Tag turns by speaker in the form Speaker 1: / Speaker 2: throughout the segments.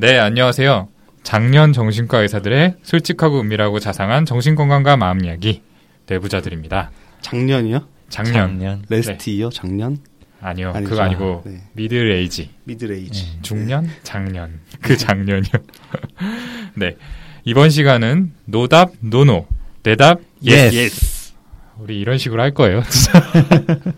Speaker 1: 네, 안녕하세요. 장년 정신과 의사들의 솔직하고 은밀하고 자상한 정신건강과 마음 이야기 내부자들입니다.
Speaker 2: 작년이요?
Speaker 1: 작년.
Speaker 3: 작년.
Speaker 2: Last year요? 작년?
Speaker 1: 아니요,
Speaker 2: 아니죠.
Speaker 1: 그거 아니고
Speaker 2: 네. Middle age. Middle age.
Speaker 3: 네.
Speaker 1: 중년? 장년. 그 장년이요. 네. 이번 시간은 노답, no no. 대답,
Speaker 3: yes. Yes.
Speaker 1: 우리 이런 식으로 할 거예요.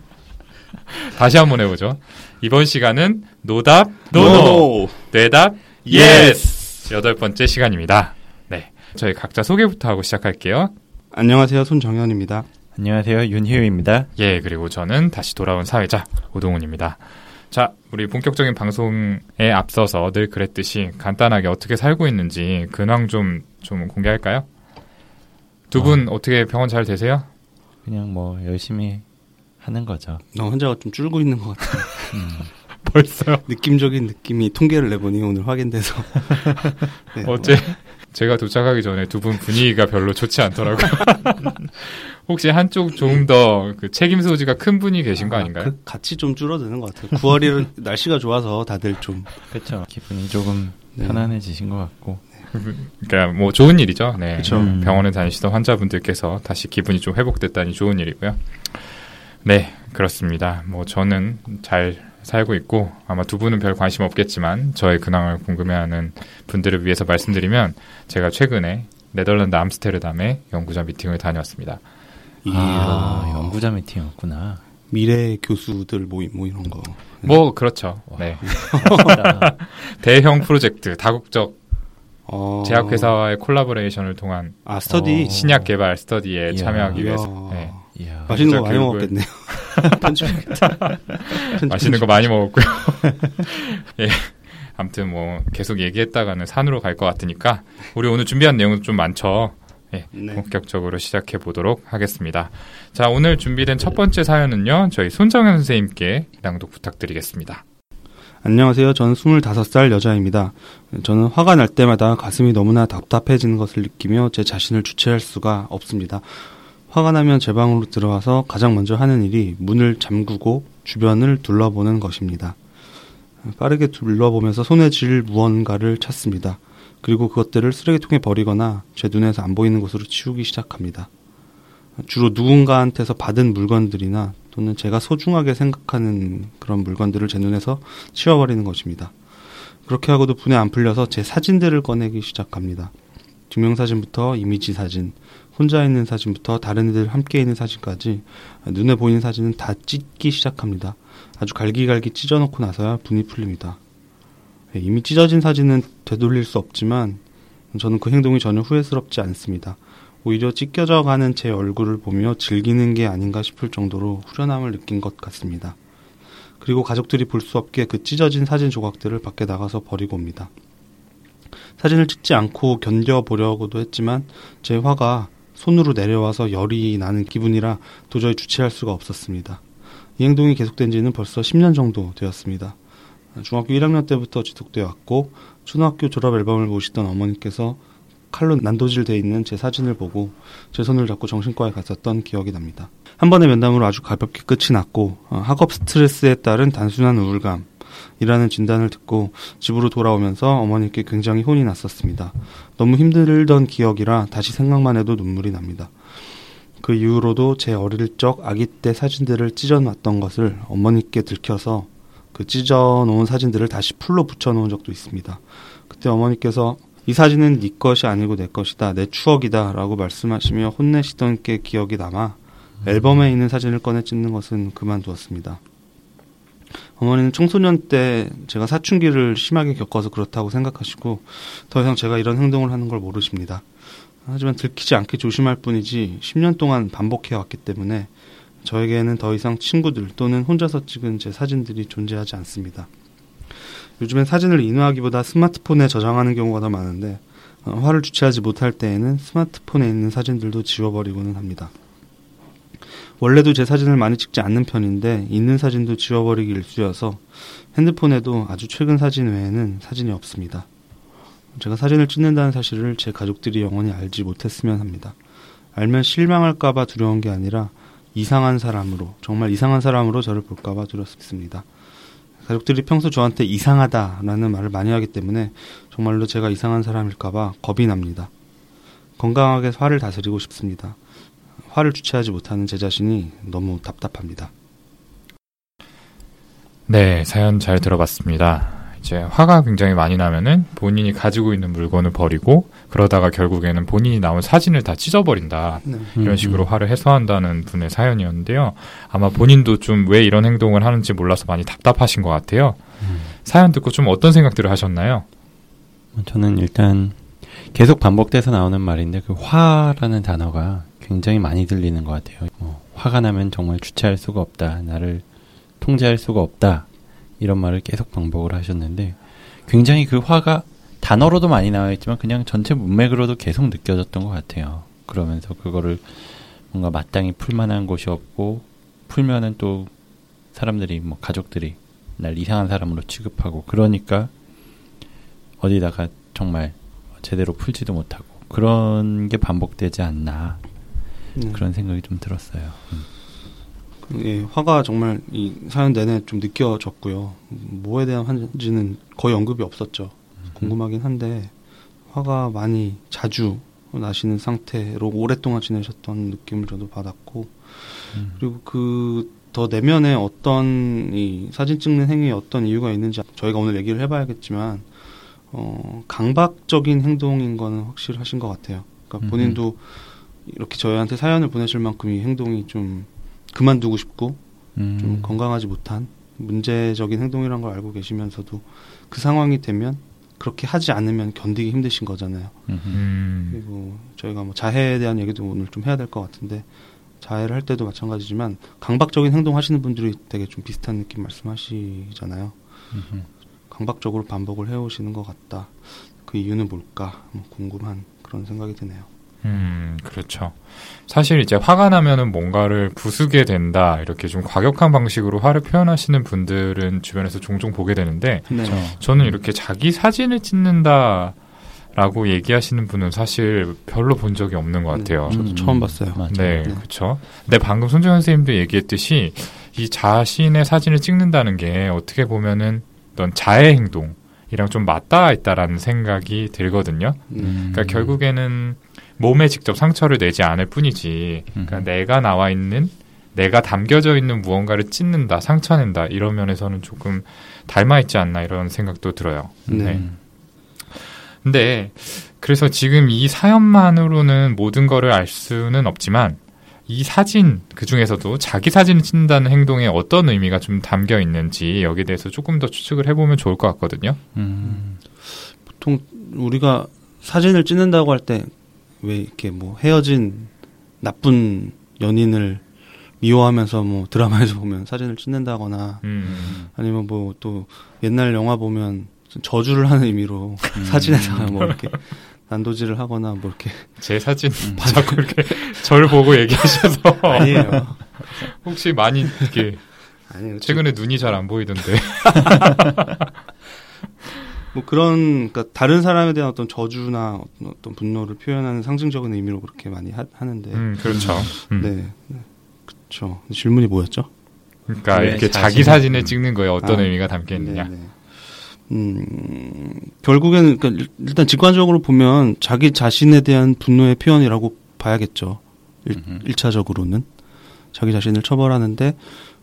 Speaker 1: 다시 한번 해보죠. 이번 시간은 노답, no no. 대답, yes. 여덟 번째 시간입니다. 네. 저희 각자 소개부터 하고 시작할게요.
Speaker 2: 안녕하세요. 손정현입니다.
Speaker 3: 안녕하세요. 윤희우입니다.
Speaker 1: 예, 그리고 저는 다시 돌아온 사회자 오동훈입니다. 자, 우리 본격적인 방송에 앞서서 늘 그랬듯이 간단하게 어떻게 살고 있는지 근황 좀, 좀 공개할까요? 두분 어떻게 병원 잘 되세요?
Speaker 3: 그냥 뭐 열심히 하는 거죠.
Speaker 2: 너 혼자가 좀 줄고 있는 것 같아요.
Speaker 1: 벌써요?
Speaker 2: 느낌적인 느낌이 통계를 내보니 오늘 확인돼서. 네,
Speaker 1: 어제 제가 도착하기 전에 두 분 분위기가 별로 좋지 않더라고요. 혹시 한쪽 조금 더그 책임 소지가 큰 분이 계신 거
Speaker 2: 아,
Speaker 1: 아닌가요?
Speaker 2: 그 같이 좀 줄어드는 것 같아요. 9월이 날씨가 좋아서 다들 좀.
Speaker 3: 그렇죠. 기분이 조금
Speaker 2: 네.
Speaker 3: 편안해지신 것 같고.
Speaker 1: 그러니까 뭐 좋은 일이죠. 네.
Speaker 2: 그쵸.
Speaker 3: 음.
Speaker 1: 병원에 다니시던 환자분들께서 다시 기분이 좀 회복됐다니 좋은 일이고요. 네, 그렇습니다. 뭐 저는 잘 살고 있고 아마 두 분은 별 관심 없겠지만 저의 근황을 궁금해하는 분들을 위해서 말씀드리면 제가 최근에 네덜란드 암스테르담에 연구자 미팅을 다녀왔습니다.
Speaker 2: 이
Speaker 3: 아, 연구자 미팅이었구나.
Speaker 2: 미래 교수들 모임 뭐 이런 거.
Speaker 1: 뭐 그렇죠. 네.
Speaker 3: 진짜.
Speaker 1: 대형 프로젝트 다국적
Speaker 2: 어,
Speaker 1: 제약회사와의 콜라보레이션을 통한
Speaker 2: 아 스터디.
Speaker 3: 어.
Speaker 1: 신약 개발 스터디에
Speaker 3: 이야.
Speaker 1: 참여하기. 위해서 네.
Speaker 3: 이야.
Speaker 2: 맛있는 거 많이 먹었겠네요. 편집해야겠다. 편집,
Speaker 1: 맛있는 거 많이 먹었고요. 예. 아무튼 뭐 계속 얘기했다가는 산으로 갈 것 같으니까 우리 오늘 준비한 내용도 좀 많죠. 예,
Speaker 2: 네.
Speaker 1: 본격적으로 시작해 보도록 하겠습니다. 자, 오늘 준비된 첫 번째 사연은요. 저희 손정현 선생님께 낭독 부탁드리겠습니다.
Speaker 2: 안녕하세요. 저는 25살 여자입니다. 저는 화가 날 때마다 가슴이 너무나 답답해지는 것을 느끼며 제 자신을 주체할 수가 없습니다. 화가 나면 제 방으로 들어와서 가장 먼저 하는 일이 문을 잠그고 주변을 둘러보는 것입니다. 빠르게 둘러보면서 손에 쥘 무언가를 찾습니다. 그리고 그것들을 쓰레기통에 버리거나 제 눈에서 안 보이는 곳으로 치우기 시작합니다. 주로 누군가한테서 받은 물건들이나 또는 제가 소중하게 생각하는 그런 물건들을 제 눈에서 치워버리는 것입니다. 그렇게 하고도 분에 안 풀려서 제 사진들을 꺼내기 시작합니다. 증명사진부터 이미지 사진, 혼자 있는 사진부터 다른 애들 함께 있는 사진까지 눈에 보이는 사진은 다 찢기 시작합니다. 아주 갈기갈기 찢어놓고 나서야 분이 풀립니다. 예, 이미 찢어진 사진은 되돌릴 수 없지만 저는 그 행동이 전혀 후회스럽지 않습니다. 오히려 찢겨져 가는 제 얼굴을 보며 즐기는 게 아닌가 싶을 정도로 후련함을 느낀 것 같습니다. 그리고 가족들이 볼 수 없게 그 찢어진 사진 조각들을 밖에 나가서 버리고 옵니다. 사진을 찍지 않고 견뎌보려고도 했지만 제 화가 손으로 내려와서 열이 나는 기분이라 도저히 주체할 수가 없었습니다. 이 행동이 계속된 지는 벌써 10년 정도 되었습니다. 중학교 1학년 때부터 지속되어 왔고 초등학교 졸업 앨범을 보시던 어머니께서 칼로 난도질돼 있는 제 사진을 보고 제 손을 잡고 정신과에 갔었던 기억이 납니다. 한 번의 면담으로 아주 가볍게 끝이 났고 어, 학업 스트레스에 따른 단순한 우울감 이라는 진단을 듣고 집으로 돌아오면서 어머니께 굉장히 혼이 났었습니다. 너무 힘들던 기억이라 다시 생각만 해도 눈물이 납니다. 그 이후로도 제 어릴 적 아기 때 사진들을 찢어놨던 것을 어머니께 들켜서 그 찢어놓은 사진들을 다시 풀로 붙여놓은 적도 있습니다. 그때 어머니께서 이 사진은 네 것이 아니고 내 것이다, 내 추억이다 라고 말씀하시며 혼내시던 게 기억이 남아 앨범에 있는 사진을 꺼내 찍는 것은 그만두었습니다. 어머니는 청소년 때 제가 사춘기를 심하게 겪어서 그렇다고 생각하시고 더 이상 제가 이런 행동을 하는 걸 모르십니다. 하지만 들키지 않게 조심할 뿐이지 10년 동안 반복해 왔기 때문에 저에게는 더 이상 친구들 또는 혼자서 찍은 제 사진들이 존재하지 않습니다. 요즘엔 사진을 인화하기보다 스마트폰에 저장하는 경우가 더 많은데 어, 화를 주체하지 못할 때에는 스마트폰에 있는 사진들도 지워버리고는 합니다. 원래도 제 사진을 많이 찍지 않는 편인데 있는 사진도 지워버리기 일쑤여서 핸드폰에도 아주 최근 사진 외에는 사진이 없습니다. 제가 사진을 찍는다는 사실을 제 가족들이 영원히 알지 못했으면 합니다. 알면 실망할까봐 두려운 게 아니라 이상한 사람으로 정말 이상한 사람으로 저를 볼까봐 두렵습니다. 가족들이 평소 저한테 이상하다라는 말을 많이 하기 때문에 정말로 제가 이상한 사람일까봐 겁이 납니다. 건강하게 화를 다스리고 싶습니다. 화를 주체하지 못하는 제 자신이 너무 답답합니다.
Speaker 1: 네, 사연 잘 들어봤습니다. 이제 화가 굉장히 많이 나면은 본인이 가지고 있는 물건을 버리고 그러다가 결국에는 본인이 나온 사진을 다 찢어버린다.
Speaker 2: 네.
Speaker 1: 이런 식으로 화를 해소한다는 분의 사연이었는데요. 아마 본인도 좀 왜 이런 행동을 하는지 몰라서 많이 답답하신 것 같아요. 사연 듣고 좀 어떤 생각들을 하셨나요?
Speaker 3: 뭐 저는 일단 계속 반복돼서 나오는 말인데 그 화라는 단어가 굉장히 많이 들리는 것 같아요. 뭐 화가 나면 정말 주체할 수가 없다. 나를 통제할 수가 없다. 이런 말을 계속 반복을 하셨는데 굉장히 그 화가 단어로도 많이 나와 있지만 그냥 전체 문맥으로도 계속 느껴졌던 것 같아요. 그러면서 그거를 뭔가 마땅히 풀만한 곳이 없고 풀면은 또 사람들이 뭐 가족들이 날 이상한 사람으로 취급하고 그러니까 어디다가 정말 제대로 풀지도 못하고 그런 게 반복되지 않나
Speaker 2: 네.
Speaker 3: 그런 생각이 좀 들었어요. 음.
Speaker 2: 예, 화가 정말 이 사연 내내 좀 느껴졌고요. 뭐에 대한 화인지는 거의 언급이 없었죠. 궁금하긴 한데 화가 많이 자주 나시는 상태로 오랫동안 지내셨던 느낌을 저도 받았고
Speaker 3: 음.
Speaker 2: 그리고 그 더 내면에 어떤 이 사진 찍는 행위에 어떤 이유가 있는지 저희가 오늘 얘기를 해봐야겠지만 어, 강박적인 행동인 거는 확실하신 것 같아요. 그러니까. 본인도 이렇게 저희한테 사연을 보내실 만큼 이 행동이 좀 그만두고 싶고
Speaker 3: 음.
Speaker 2: 좀 건강하지 못한 문제적인 행동이란 걸 알고 계시면서도 그 상황이 되면 그렇게 하지 않으면 견디기 힘드신 거잖아요.
Speaker 3: 음,
Speaker 2: 그리고 저희가 뭐 자해에 대한 얘기도 오늘 좀 해야 될 것 같은데 자해를 할 때도 마찬가지지만 강박적인 행동 하시는 분들이 되게 좀 비슷한 느낌 말씀하시잖아요.
Speaker 3: 음흠.
Speaker 2: 강박적으로 반복을 해오시는 것 같다. 그 이유는 뭘까? 뭐 궁금한 그런 생각이 드네요.
Speaker 1: 음, 그렇죠. 사실 이제 화가 나면은 뭔가를 부수게 된다, 이렇게 좀 과격한 방식으로 화를 표현하시는 분들은 주변에서 종종 보게 되는데,
Speaker 2: 네.
Speaker 3: 그렇죠.
Speaker 1: 저는 이렇게 자기 사진을 찍는다, 라고 얘기하시는 분은 사실 별로 본 적이 없는 것 같아요.
Speaker 2: 저도
Speaker 3: 음,
Speaker 2: 처음 봤어요.
Speaker 3: 맞아요.
Speaker 1: 네,
Speaker 2: 네.
Speaker 1: 그렇죠. 근데 방금 손정현 선생님도 얘기했듯이 이 자신의 사진을 찍는다는 게 어떻게 보면은 어떤 자해 행동 이랑 좀 맞닿아 있다라는 생각이 들거든요.
Speaker 2: 네.
Speaker 1: 그러니까 결국에는 몸에 직접 상처를 내지 않을 뿐이지. 그러니까
Speaker 3: 음.
Speaker 1: 내가 나와 있는 내가 담겨져 있는 무언가를 찢는다, 상처낸다 이런 면에서는 조금 닮아 있지 않나 이런 생각도 들어요.
Speaker 2: 네.
Speaker 3: 음.
Speaker 1: 근데 그래서 지금 이 사연만으로는 모든 거를 알 수는 없지만 이 사진 그 중에서도 자기 사진을 찍는다는 행동에 어떤 의미가 좀 담겨 있는지 여기에 대해서 조금 더 추측을 해보면 좋을 것 같거든요.
Speaker 3: 음.
Speaker 2: 보통 우리가 사진을 찍는다고 할 때 왜 이렇게 뭐 헤어진 나쁜 연인을 미워하면서 뭐 드라마에서 보면 사진을 찍는다거나
Speaker 1: 음,
Speaker 2: 아니면 뭐 또 옛날 영화 보면 저주를 하는 의미로
Speaker 3: 음.
Speaker 2: 사진에다가 뭐 이렇게 난도질을 하거나 뭐 이렇게
Speaker 1: 제 사진 자꾸 이렇게 저를 보고 얘기하셔서
Speaker 2: 아니에요.
Speaker 1: 혹시 많이 이렇게
Speaker 2: 아니에요.
Speaker 1: 최근에 눈이 잘 안 보이던데.
Speaker 2: 뭐 그런 그러니까 다른 사람에 대한 어떤 저주나 어떤, 어떤 분노를 표현하는 상징적인 의미로 그렇게 많이 하, 하는데
Speaker 1: 음, 그렇죠. 음.
Speaker 2: 네. 네. 그렇죠. 질문이 뭐였죠?
Speaker 1: 그러니까
Speaker 3: 왜
Speaker 1: 이렇게
Speaker 3: 자신을-
Speaker 1: 자기 사진을 찍는 거에 어떤
Speaker 2: 아,
Speaker 1: 의미가 담겨 있느냐.
Speaker 2: 네, 네. 음, 결국에는 그러니까 일- 일단 직관적으로 보면 자기 자신에 대한 분노의 표현이라고 봐야겠죠. 일, 차적으로는 자기 자신을 처벌하는데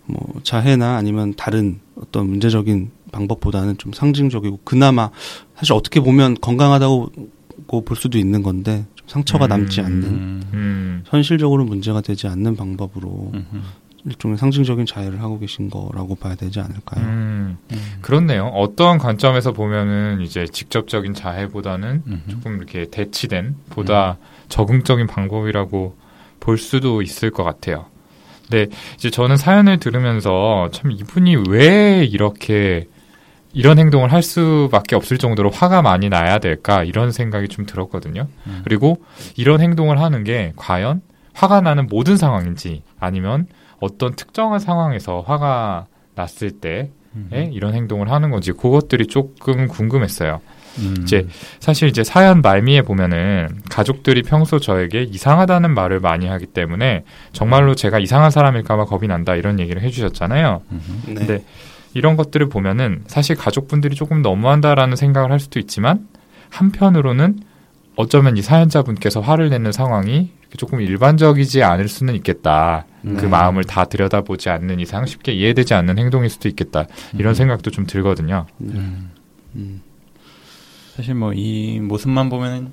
Speaker 2: 뭐 자해나 아니면 다른 어떤 문제적인 방법보다는 좀 상징적이고 그나마 사실 어떻게 보면 건강하다고 볼 수도 있는 건데 좀 상처가
Speaker 1: 음,
Speaker 2: 남지 않는
Speaker 3: 음.
Speaker 1: 음,
Speaker 2: 현실적으로 문제가 되지 않는 방법으로
Speaker 3: 음흠.
Speaker 2: 일종의 상징적인 자해를 하고 계신 거라고 봐야 되지 않을까요?
Speaker 1: 음,
Speaker 3: 음.
Speaker 1: 그렇네요. 어떠한 관점에서 보면은 이제 직접적인 자해보다는
Speaker 3: 음흠.
Speaker 1: 조금 이렇게 대치된 보다 적응적인 방법이라고 볼 수도 있을 것 같아요. 근데 이제 저는 사연을 들으면서 참 이분이 왜 이렇게 이런 행동을 할 수밖에 없을 정도로 화가 많이 나야 될까 이런 생각이 좀 들었거든요.
Speaker 3: 음.
Speaker 1: 그리고 이런 행동을 하는 게 과연 화가 나는 모든 상황인지 아니면 어떤 특정한 상황에서 화가 났을 때
Speaker 3: 음.
Speaker 1: 에 이런 행동을 하는 건지 그것들이 조금 궁금했어요.
Speaker 3: 음.
Speaker 1: 이제 사실 이제 사연 말미에 보면은 가족들이 평소 저에게 이상하다는 말을 많이 하기 때문에 정말로 제가 이상한 사람일까봐 겁이 난다 이런 얘기를 해주셨잖아요.
Speaker 3: 음흠.
Speaker 2: 네.
Speaker 1: 근데 이런 것들을 보면은 사실 가족분들이 조금 너무한다라는 생각을 할 수도 있지만 한편으로는 어쩌면 이 사연자분께서 화를 내는 상황이 조금 일반적이지 않을 수는 있겠다. 그
Speaker 2: 네.
Speaker 1: 마음을 다 들여다보지 않는 이상 쉽게 이해되지 않는 행동일 수도 있겠다. 이런
Speaker 3: 음.
Speaker 1: 생각도 좀 들거든요.
Speaker 3: 음.
Speaker 2: 음.
Speaker 3: 사실 뭐 이 모습만 보면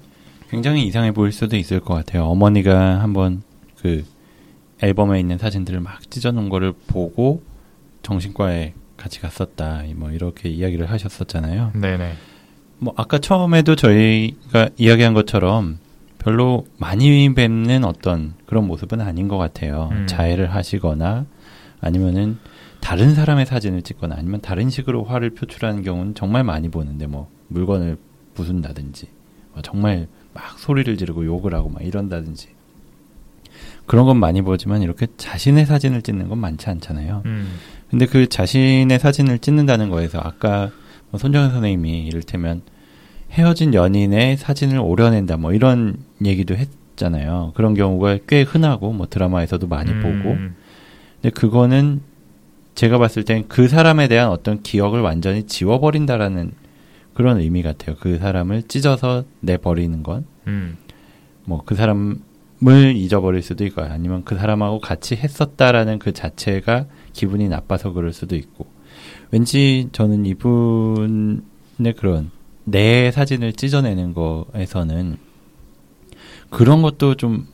Speaker 3: 굉장히 이상해 보일 수도 있을 것 같아요. 어머니가 한번 그 앨범에 있는 사진들을 막 찢어놓은 거를 보고 정신과에 같이 갔었다. 뭐 이렇게 이야기를 하셨었잖아요.
Speaker 1: 네네.
Speaker 3: 뭐 아까 처음에도 저희가 이야기한 것처럼 별로 많이 뵙는 어떤 그런 모습은 아닌 것 같아요.
Speaker 1: 음.
Speaker 3: 자해를 하시거나 아니면은 다른 사람의 사진을 찍거나 아니면 다른 식으로 화를 표출하는 경우는 정말 많이 보는데 뭐 물건을 부순다든지 뭐 정말 막 소리를 지르고 욕을 하고 막 이런다든지 그런 건 많이 보지만 이렇게 자신의 사진을 찍는 건 많지 않잖아요.
Speaker 1: 음.
Speaker 3: 근데 그 자신의 사진을 찍는다는 거에서 아까 뭐 손정현 선생님이 이를테면 헤어진 연인의 사진을 오려낸다 뭐 이런 얘기도 했잖아요. 그런 경우가 꽤 흔하고 뭐 드라마에서도 많이
Speaker 1: 음.
Speaker 3: 보고 근데 그거는 제가 봤을 땐 그 사람에 대한 어떤 기억을 완전히 지워버린다라는 그런 의미 같아요. 그 사람을 찢어서 내버리는 건
Speaker 1: 음.
Speaker 3: 뭐그 사람 을 잊어버릴 수도 있고 아니면 그 사람하고 같이 했었다라는 그 자체가 기분이 나빠서 그럴 수도 있고 왠지 저는 이분의 그런 내 사진을 찢어내는 거에서는 그런 것도 좀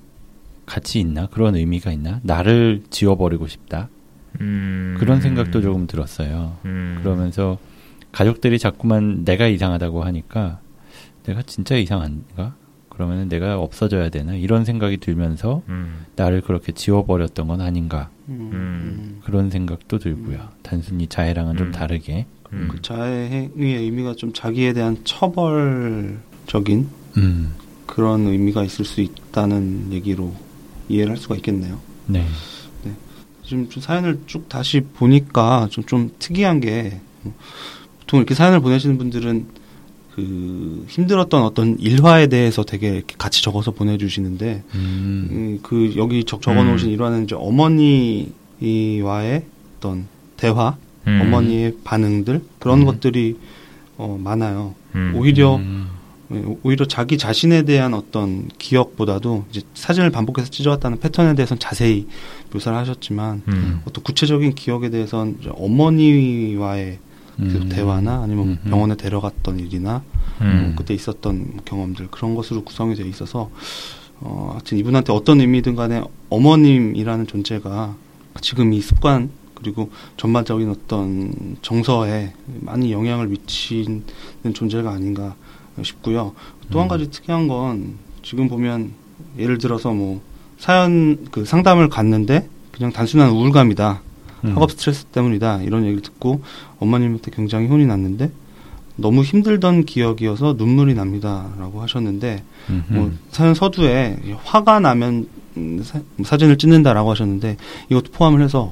Speaker 3: 같이 있나 그런 의미가 있나 나를 지워버리고 싶다
Speaker 1: 음.
Speaker 3: 그런 생각도 조금 들었어요.
Speaker 1: 음.
Speaker 3: 그러면서 가족들이 자꾸만 내가 이상하다고 하니까 내가 진짜 이상한가? 그러면 내가 없어져야 되나? 이런 생각이 들면서
Speaker 1: 음.
Speaker 3: 나를 그렇게 지워버렸던 건 아닌가?
Speaker 2: 음.
Speaker 1: 음.
Speaker 3: 그런 생각도 들고요. 단순히 자해랑은 좀
Speaker 1: 음.
Speaker 3: 다르게.
Speaker 1: 음.
Speaker 2: 그 자해의 의미가 좀 자기에 대한 처벌적인
Speaker 3: 음.
Speaker 2: 그런 의미가 있을 수 있다는 얘기로 이해를 할 수가 있겠네요.
Speaker 3: 네.
Speaker 2: 지금 좀 사연을 쭉 다시 보니까 좀, 좀 특이한 게, 뭐, 보통 이렇게 사연을 보내시는 분들은 그 힘들었던 어떤 일화에 대해서 되게 같이 적어서 보내주시는데,
Speaker 3: 음.
Speaker 2: 음, 그 여기 적, 적어놓으신
Speaker 1: 음.
Speaker 2: 일화는 이제 어머니와의 어떤 대화,
Speaker 1: 음.
Speaker 2: 어머니의 반응들, 그런
Speaker 3: 음.
Speaker 2: 것들이 어, 많아요.
Speaker 1: 음.
Speaker 2: 오히려
Speaker 3: 음.
Speaker 2: 예, 오히려 자기 자신에 대한 어떤 기억보다도 이제 사진을 반복해서 찢어왔다는 패턴에 대해서는 자세히 묘사를 하셨지만
Speaker 1: 음.
Speaker 2: 어떤 구체적인 기억에 대해서는 어머니와의 그
Speaker 3: 음.
Speaker 2: 대화나 아니면
Speaker 3: 음흠.
Speaker 2: 병원에 데려갔던 일이나
Speaker 1: 음.
Speaker 2: 뭐 그때 있었던 경험들 그런 것으로 구성이 돼 있어서 어, 하여튼 이분한테 어떤 의미든 간에 어머님이라는 존재가 지금 이 습관 그리고 전반적인 어떤 정서에 많이 영향을 미치는 존재가 아닌가 싶고요. 또한
Speaker 3: 음.
Speaker 2: 가지 특이한 건 지금 보면 예를 들어서 뭐 사연 그 상담을 갔는데 그냥 단순한 우울감이다.
Speaker 3: 음.
Speaker 2: 학업 스트레스 때문이다. 이런 얘기를 듣고 어머님한테 굉장히 혼이 났는데 너무 힘들던 기억이어서 눈물이 납니다라고 하셨는데
Speaker 3: 음흠.
Speaker 2: 뭐 사연 서두에 화가 나면 음, 사, 사진을 찍는다라고 하셨는데 이것도 포함을 해서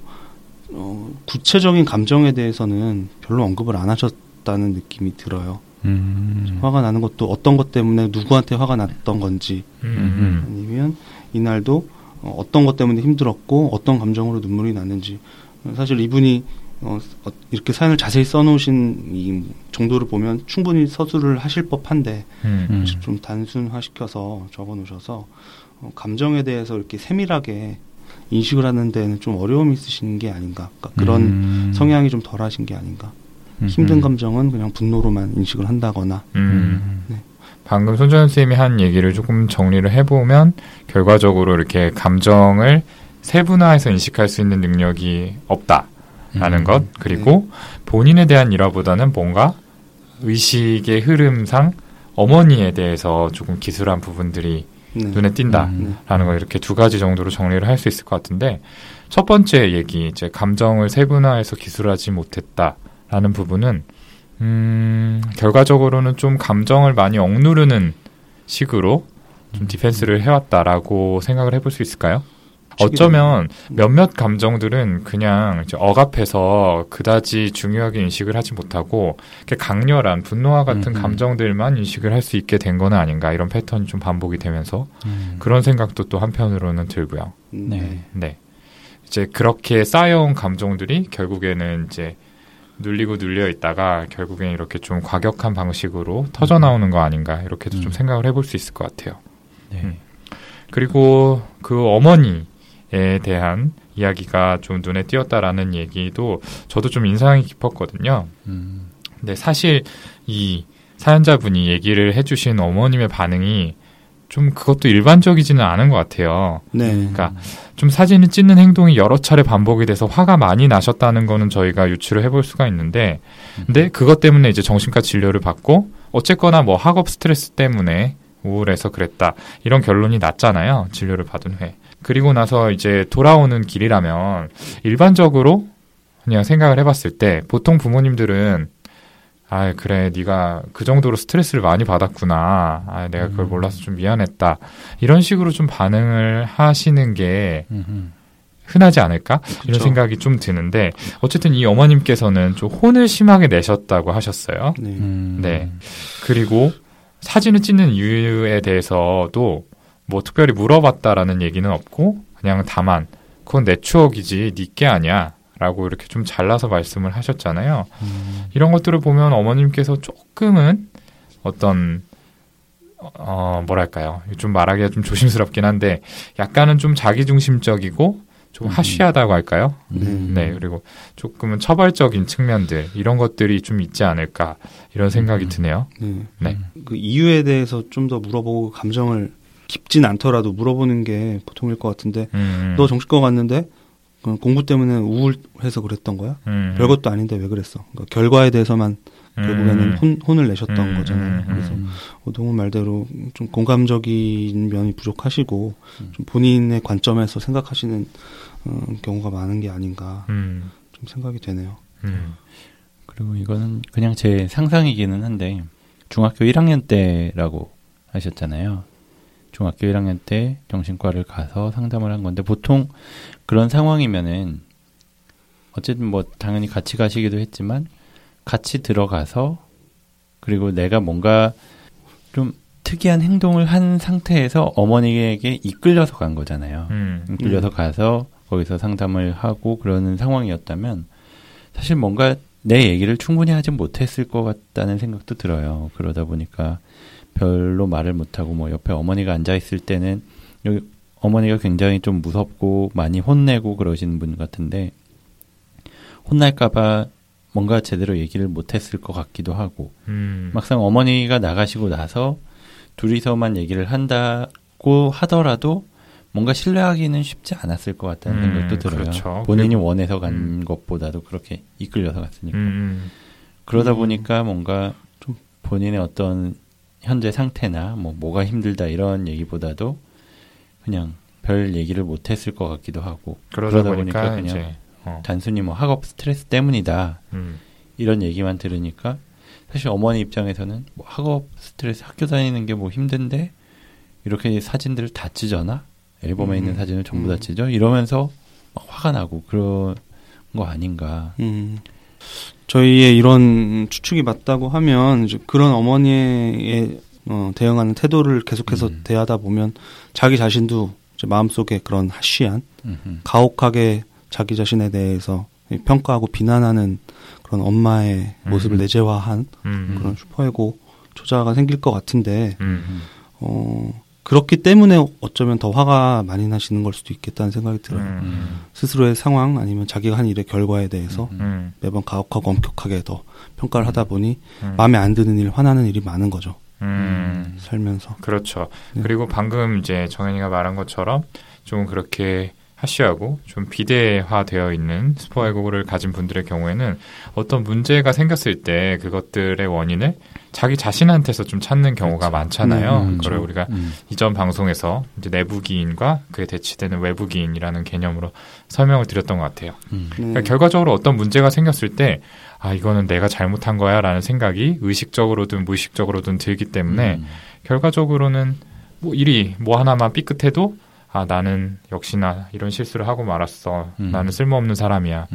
Speaker 2: 어, 구체적인 감정에 대해서는 별로 언급을 안 하셨다는 느낌이 들어요.
Speaker 3: 음.
Speaker 2: 화가 나는 것도 어떤 것 때문에 누구한테 화가 났던 건지
Speaker 1: 음.
Speaker 2: 아니면 이날도 어, 어떤 것 때문에 힘들었고 어떤 감정으로 눈물이 났는지 어, 사실 이분이 어, 어, 이렇게 사연을 자세히 써놓으신 이 정도를 보면 충분히 서술을 하실 법한데
Speaker 1: 음.
Speaker 3: 음.
Speaker 2: 좀 단순화시켜서 적어놓으셔서 어, 감정에 대해서 이렇게 세밀하게 인식을 하는 데는 좀 어려움이 있으신 게 아닌가 그러니까 그런
Speaker 3: 음.
Speaker 2: 성향이 좀 덜하신 게 아닌가
Speaker 3: 음흠.
Speaker 2: 힘든 감정은 그냥 분노로만 인식을 한다거나
Speaker 1: 음.
Speaker 3: 음.
Speaker 1: 방금 손정현 선생님이 한 얘기를 조금 정리를 해보면 결과적으로 이렇게 감정을 세분화해서 인식할 수 있는 능력이 없다라는
Speaker 3: 음.
Speaker 1: 것 그리고 본인에 대한 일화보다는 뭔가 의식의 흐름상 어머니에 대해서 조금 기술한 부분들이
Speaker 2: 네.
Speaker 1: 눈에 띈다라는
Speaker 3: 음.
Speaker 1: 거 이렇게 두 가지 정도로 정리를 할 수 있을 것 같은데 첫 번째 얘기 이제 감정을 세분화해서 기술하지 못했다라는 부분은 음, 결과적으로는 좀 감정을 많이 억누르는 식으로 좀 디펜스를 해왔다라고 생각을 해볼 수 있을까요? 어쩌면 몇몇 감정들은 그냥 이제 억압해서 그다지 중요하게 인식을 하지 못하고 이렇게 강렬한 분노와 같은
Speaker 3: 음, 음.
Speaker 1: 감정들만 인식을 할 수 있게 된 거는 아닌가 이런 패턴이 좀 반복이 되면서
Speaker 3: 음.
Speaker 1: 그런 생각도 또 한편으로는 들고요.
Speaker 2: 음,
Speaker 3: 네.
Speaker 1: 네. 이제 그렇게 쌓여온 감정들이 결국에는 이제 눌리고 눌려 있다가 결국엔 이렇게 좀 과격한 방식으로 터져 나오는 거 아닌가 이렇게도
Speaker 3: 음.
Speaker 1: 좀 생각을 해볼 수 있을 것 같아요.
Speaker 3: 네.
Speaker 1: 음. 그리고 그 어머니 에 대한 이야기가 좀 눈에 띄었다라는 얘기도 저도 좀 인상이 깊었거든요.
Speaker 3: 음,
Speaker 1: 근데 사실 이 사연자분이 얘기를 해주신 어머님의 반응이 좀 그것도 일반적이지는 않은 것 같아요.
Speaker 2: 네.
Speaker 1: 그러니까 좀 사진을 찍는 행동이 여러 차례 반복이 돼서 화가 많이 나셨다는 거는 저희가 유추를 해볼 수가 있는데, 근데 그것 때문에 이제 정신과 진료를 받고 어쨌거나 뭐 학업 스트레스 때문에 우울해서 그랬다 이런 결론이 났잖아요. 진료를 받은 후에. 그리고 나서 이제 돌아오는 길이라면 일반적으로 그냥 생각을 해봤을 때 보통 부모님들은 아 그래 네가 그 정도로 스트레스를 많이 받았구나 아 내가 그걸
Speaker 3: 음.
Speaker 1: 몰라서 좀 미안했다 이런 식으로 좀 반응을 하시는 게
Speaker 3: 음,
Speaker 1: 흔하지 않을까 이런
Speaker 2: 그쵸.
Speaker 1: 생각이 좀 드는데 어쨌든 이 어머님께서는 좀 혼을 심하게 내셨다고 하셨어요.
Speaker 2: 네.
Speaker 3: 음,
Speaker 1: 네. 그리고 사진을 찍는 이유에 대해서도 뭐 특별히 물어봤다라는 얘기는 없고 그냥 다만 그건 내 추억이지 니게 아니야 라고 이렇게 좀 잘라서 말씀을 하셨잖아요.
Speaker 3: 음,
Speaker 1: 이런 것들을 보면 어머님께서 조금은 어떤 어 뭐랄까요 좀 말하기가 좀 조심스럽긴 한데 약간은 좀 자기중심적이고 좀
Speaker 3: 음.
Speaker 1: 하쉬하다고 할까요?
Speaker 3: 음,
Speaker 1: 네 그리고 조금은 처벌적인 측면들 이런 것들이 좀 있지 않을까 이런 생각이
Speaker 3: 음.
Speaker 1: 드네요.
Speaker 2: 네.
Speaker 1: 네.
Speaker 2: 그 이유에 대해서 좀 더 물어보고 감정을 깊진 않더라도 물어보는 게 보통일 것 같은데
Speaker 1: 음,
Speaker 2: 너 정신과 갔는데 그 공부 때문에 우울해서 그랬던 거야?
Speaker 1: 음,
Speaker 2: 별것도 아닌데 왜 그랬어? 그러니까 결과에 대해서만
Speaker 1: 음,
Speaker 2: 결국에는 혼, 혼을 내셨던
Speaker 1: 음,
Speaker 2: 거잖아요.
Speaker 1: 음, 음,
Speaker 2: 그래서
Speaker 3: 음,
Speaker 2: 오동훈 말대로 좀 공감적인 면이 부족하시고
Speaker 3: 음.
Speaker 2: 좀 본인의 관점에서 생각하시는 어, 경우가 많은 게 아닌가
Speaker 1: 음,
Speaker 2: 좀 생각이 되네요.
Speaker 1: 음,
Speaker 3: 그리고 이거는 그냥 제 상상이기는 한데 중학교 1학년 때라고 하셨잖아요. 중학교 1학년 때 정신과를 가서 상담을 한 건데 보통 그런 상황이면은 어쨌든 뭐 당연히 같이 가시기도 했지만 같이 들어가서 그리고 내가 뭔가 좀 특이한 행동을 한 상태에서 어머니에게 이끌려서 간 거잖아요.
Speaker 1: 음,
Speaker 3: 이끌려서 가서 거기서 상담을 하고 그러는 상황이었다면 사실 뭔가 내 얘기를 충분히 하지 못했을 것 같다는 생각도 들어요. 그러다 보니까 별로 말을 못하고 뭐 옆에 어머니가 앉아 있을 때는 여기 어머니가 굉장히 좀 무섭고 많이 혼내고 그러시는 분 같은데 혼날까봐 뭔가 제대로 얘기를 못했을 것 같기도 하고
Speaker 1: 음,
Speaker 3: 막상 어머니가 나가시고 나서 둘이서만 얘기를 한다고 하더라도 뭔가 신뢰하기는 쉽지 않았을 것 같다는
Speaker 1: 음,
Speaker 3: 생각도 들어요.
Speaker 1: 그렇죠.
Speaker 3: 본인이 원해서 간
Speaker 1: 음.
Speaker 3: 것보다도 그렇게 이끌려서 갔으니까.
Speaker 1: 음,
Speaker 3: 그러다
Speaker 2: 음.
Speaker 3: 보니까 뭔가
Speaker 2: 좀-
Speaker 3: 본인의 어떤 현재 상태나 뭐 뭐가 힘들다 이런 얘기보다도 그냥 별 얘기를 못 했을 것 같기도 하고
Speaker 1: 그러다,
Speaker 3: 그러다
Speaker 1: 보니까,
Speaker 3: 보니까 그냥
Speaker 1: 이제 어,
Speaker 3: 단순히 뭐 학업 스트레스 때문이다
Speaker 1: 음,
Speaker 3: 이런 얘기만 들으니까 사실 어머니 입장에서는 뭐 학업 스트레스 학교 다니는 게 뭐 힘든데 이렇게 사진들을 다 찢어나 앨범에
Speaker 2: 음.
Speaker 3: 있는 사진을 전부
Speaker 2: 음.
Speaker 3: 다 찢어 이러면서 막 화가 나고 그런 거 아닌가
Speaker 2: 음. 저희의 이런 추측이 맞다고 하면 이제 그런 어머니의 어, 대응하는 태도를 계속해서
Speaker 3: 음.
Speaker 2: 대하다 보면 자기 자신도 이제 마음속에 그런 하쉬한
Speaker 3: 음흠.
Speaker 2: 가혹하게 자기 자신에 대해서 평가하고 비난하는 그런 엄마의
Speaker 1: 음.
Speaker 2: 모습을 내재화한
Speaker 1: 음,
Speaker 2: 그런 슈퍼에고 초자가 생길 것 같은데
Speaker 1: 음,
Speaker 2: 어, 그렇기 때문에 어쩌면 더 화가 많이 나시는 걸 수도 있겠다는 생각이 들어요.
Speaker 1: 음,
Speaker 2: 스스로의 상황 아니면 자기가 한 일의 결과에 대해서
Speaker 3: 음.
Speaker 1: 음,
Speaker 2: 매번 가혹하고 엄격하게 더 평가를 하다 보니
Speaker 1: 음,
Speaker 2: 마음에 안 드는 일, 화나는 일이 많은 거죠.
Speaker 1: 음,
Speaker 2: 살면서.
Speaker 1: 그렇죠.
Speaker 2: 네.
Speaker 1: 그리고 방금 이제 정현이가 말한 것처럼 좀 그렇게 하쉬하고 좀 비대화되어 있는 스포애고를 가진 분들의 경우에는 어떤 문제가 생겼을 때 그것들의 원인을 자기 자신한테서 좀 찾는 경우가
Speaker 3: 그렇죠.
Speaker 1: 많잖아요.
Speaker 2: 음,
Speaker 1: 그걸
Speaker 2: 그렇죠.
Speaker 1: 우리가
Speaker 3: 음.
Speaker 1: 이전 방송에서 이제 내부 기인과 그에 대치되는 외부 기인이라는 개념으로 설명을 드렸던 것 같아요.
Speaker 3: 음.
Speaker 2: 네.
Speaker 1: 그러니까 결과적으로 어떤 문제가 생겼을 때, 아, 이거는 내가 잘못한 거야 라는 생각이 의식적으로든 무의식적으로든 들기 때문에
Speaker 3: 음.
Speaker 1: 결과적으로는 뭐 일이 뭐 하나만 삐끗해도 아, 나는 역시나 이런 실수를 하고 말았어.
Speaker 3: 음.
Speaker 1: 나는 쓸모없는 사람이야.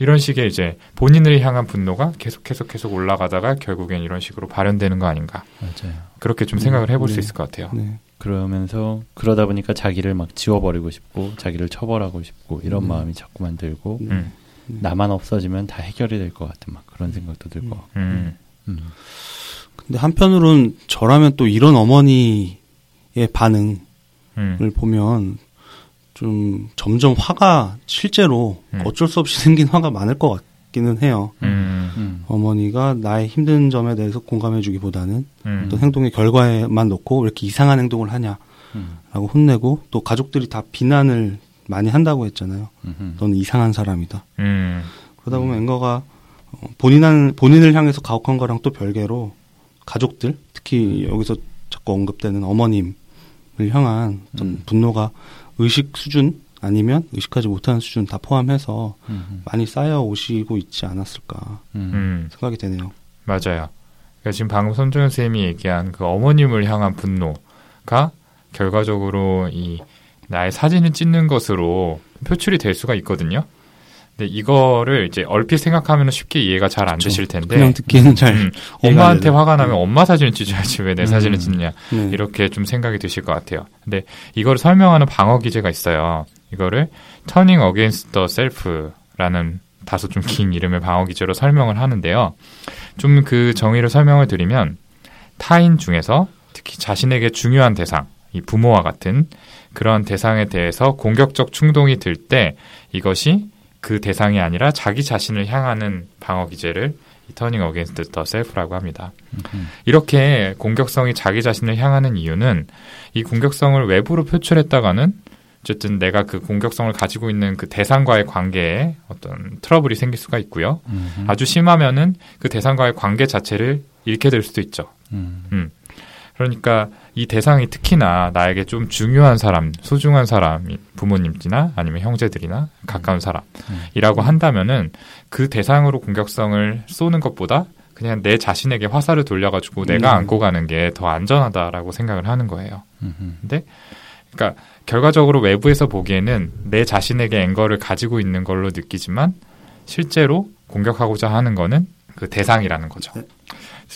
Speaker 3: 음.
Speaker 1: 이런 식의 이제 본인을 향한 분노가 계속 계속 계속 올라가다가 결국엔 이런 식으로 발현되는 거 아닌가.
Speaker 3: 맞아요.
Speaker 1: 그렇게 좀 생각을 해볼 수
Speaker 2: 네.
Speaker 1: 있을 것 같아요.
Speaker 2: 네.
Speaker 3: 그러면서 그러다 보니까 자기를 막 지워버리고 싶고 자기를 처벌하고 싶고 이런
Speaker 2: 음.
Speaker 3: 마음이 자꾸만 들고
Speaker 2: 네.
Speaker 1: 음,
Speaker 3: 나만 없어지면 다 해결이 될 것 같은 막 그런 생각도 들고.
Speaker 1: 음.
Speaker 3: 음.
Speaker 2: 근데 한편으론 저라면 또 이런 어머니의 반응을
Speaker 1: 음.
Speaker 2: 보면 좀 점점 화가 실제로
Speaker 1: 음.
Speaker 2: 어쩔 수 없이 생긴 화가 많을 것 같기는 해요.
Speaker 1: 음.
Speaker 3: 음.
Speaker 2: 어머니가 나의 힘든 점에 대해서 공감해주기보다는
Speaker 1: 음.
Speaker 2: 어떤 행동의 결과에만 놓고 왜 이렇게 이상한 행동을 하냐라고
Speaker 3: 음.
Speaker 2: 혼내고 또 가족들이 다 비난을 많이 한다고 했잖아요.
Speaker 3: 음.
Speaker 2: 너는 이상한 사람이다.
Speaker 1: 음.
Speaker 2: 그러다 보면 앵거가 어, 본인한 본인을 향해서 가혹한 거랑 또 별개로 가족들 특히 여기서 자꾸 언급되는 어머님을 향한 어떤
Speaker 3: 음.
Speaker 2: 분노가 의식 수준 아니면 의식하지 못하는 수준 다 포함해서
Speaker 3: 음.
Speaker 2: 많이 쌓여 오시고 있지 않았을까
Speaker 3: 음.
Speaker 1: 음.
Speaker 2: 생각이 되네요.
Speaker 1: 맞아요. 그러니까 지금 방금 손정현 선생님이 얘기한 그 어머님을 향한 분노가 결과적으로 이 나의 사진을 찍는 것으로 표출이 될 수가 있거든요. 근데 이거를 이제 얼핏 생각하면 쉽게 이해가 잘 안. 되실 텐데
Speaker 2: 그냥 듣기에는 잘
Speaker 1: 음, 엄마한테. 화가 나면
Speaker 2: 음.
Speaker 1: 엄마 사진을 찍어야지 왜내
Speaker 3: 음.
Speaker 1: 사진을 찍느냐
Speaker 2: 네.
Speaker 1: 이렇게 좀 생각이 드실 것 같아요. 근데 이걸 설명하는 방어 기제가 있어요. 이거를 turning against the self라는 다소 좀 긴 이름의 방어 기제로 설명을 하는데요. 좀 그 정의를 설명을 드리면 타인 중에서 특히 자신에게 중요한 대상, 이 부모와 같은 그런 대상에 대해서 공격적 충동이 들 때 이것이 그 대상이 아니라 자기 자신을 향하는 방어 기제를 이 turning against the self라고 합니다.
Speaker 3: 음.
Speaker 1: 이렇게 공격성이 자기 자신을 향하는 이유는 이 공격성을 외부로 표출했다가는 어쨌든 내가 그 공격성을 가지고 있는 그 대상과의 관계에 어떤 트러블이 생길 수가 있고요.
Speaker 3: 음.
Speaker 1: 아주 심하면은 그 대상과의 관계 자체를 잃게 될 수도 있죠.
Speaker 3: 음.
Speaker 1: 그러니까 이 대상이 특히나 나에게 좀 중요한 사람, 소중한 사람이 부모님이나 아니면 형제들이나 가까운 사람이라고 한다면은 그 대상으로 공격성을 쏘는 것보다 그냥 내 자신에게 화살을 돌려가지고 내가
Speaker 2: 음.
Speaker 1: 안고 가는 게 더 안전하다라고 생각을 하는 거예요.
Speaker 3: 음.
Speaker 1: 그러니까 결과적으로 외부에서 보기에는 내 자신에게 앵거를 가지고 있는 걸로 느끼지만 실제로 공격하고자 하는 거는 그 대상이라는 거죠.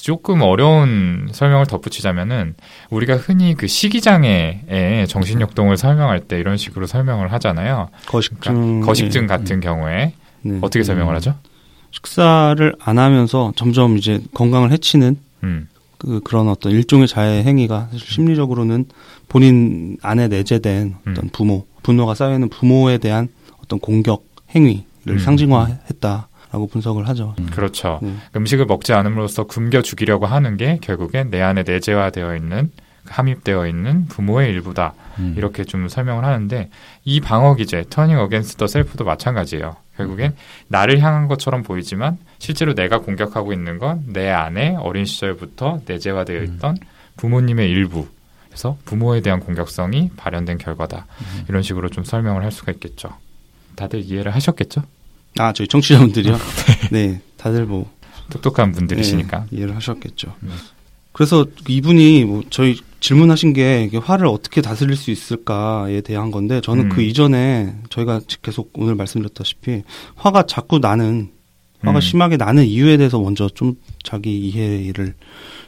Speaker 1: 조금 어려운 설명을 덧붙이자면은 우리가 흔히 그 식이장애의 정신역동을 설명할 때 이런 식으로 설명을 하잖아요.
Speaker 2: 거식증
Speaker 1: 그러니까 거식증 같은 경우에
Speaker 2: 네.
Speaker 1: 어떻게 설명을 하죠?
Speaker 2: 식사를 안 하면서 점점 이제 건강을 해치는
Speaker 1: 음,
Speaker 2: 그 그런 어떤 일종의 자해 행위가 사실 심리적으로는 본인 안에 내재된 어떤
Speaker 1: 음.
Speaker 2: 부모 분노가 쌓여 있는 부모에 대한 어떤 공격 행위를
Speaker 1: 음.
Speaker 2: 상징화했다 라고 분석을 하죠.
Speaker 3: 음.
Speaker 1: 그렇죠.
Speaker 2: 네.
Speaker 1: 음식을 먹지 않음으로써 굶겨 죽이려고 하는 게 결국엔 내 안에 내재화되어 있는 함입되어 있는 부모의 일부다.
Speaker 3: 음.
Speaker 1: 이렇게 좀 설명을 하는데 이 방어 기제 turning against the self도 마찬가지예요. 결국엔 나를 향한 것처럼 보이지만 실제로 내가 공격하고 있는 건 내 안에 어린 시절부터 내재화되어 있던 부모님의 일부. 그래서 부모에 대한 공격성이 발현된 결과다. 이런 식으로 좀 설명을 할 수가 있겠죠. 다들 이해를 하셨겠죠?
Speaker 2: 아 저희 청취자분들이요. 네, 다들 뭐
Speaker 1: 똑똑한 분들이시니까.
Speaker 2: 네, 이해를 하셨겠죠.
Speaker 1: 네.
Speaker 2: 그래서 이분이 뭐 저희 질문하신 게 이게 화를 어떻게 다스릴 수 있을까에 대한 건데 저는
Speaker 1: 음.
Speaker 2: 그 이전에 저희가 계속 오늘 말씀드렸다시피 화가 자꾸 나는 화가
Speaker 1: 음.
Speaker 2: 심하게 나는 이유에 대해서 먼저 좀 자기 이해를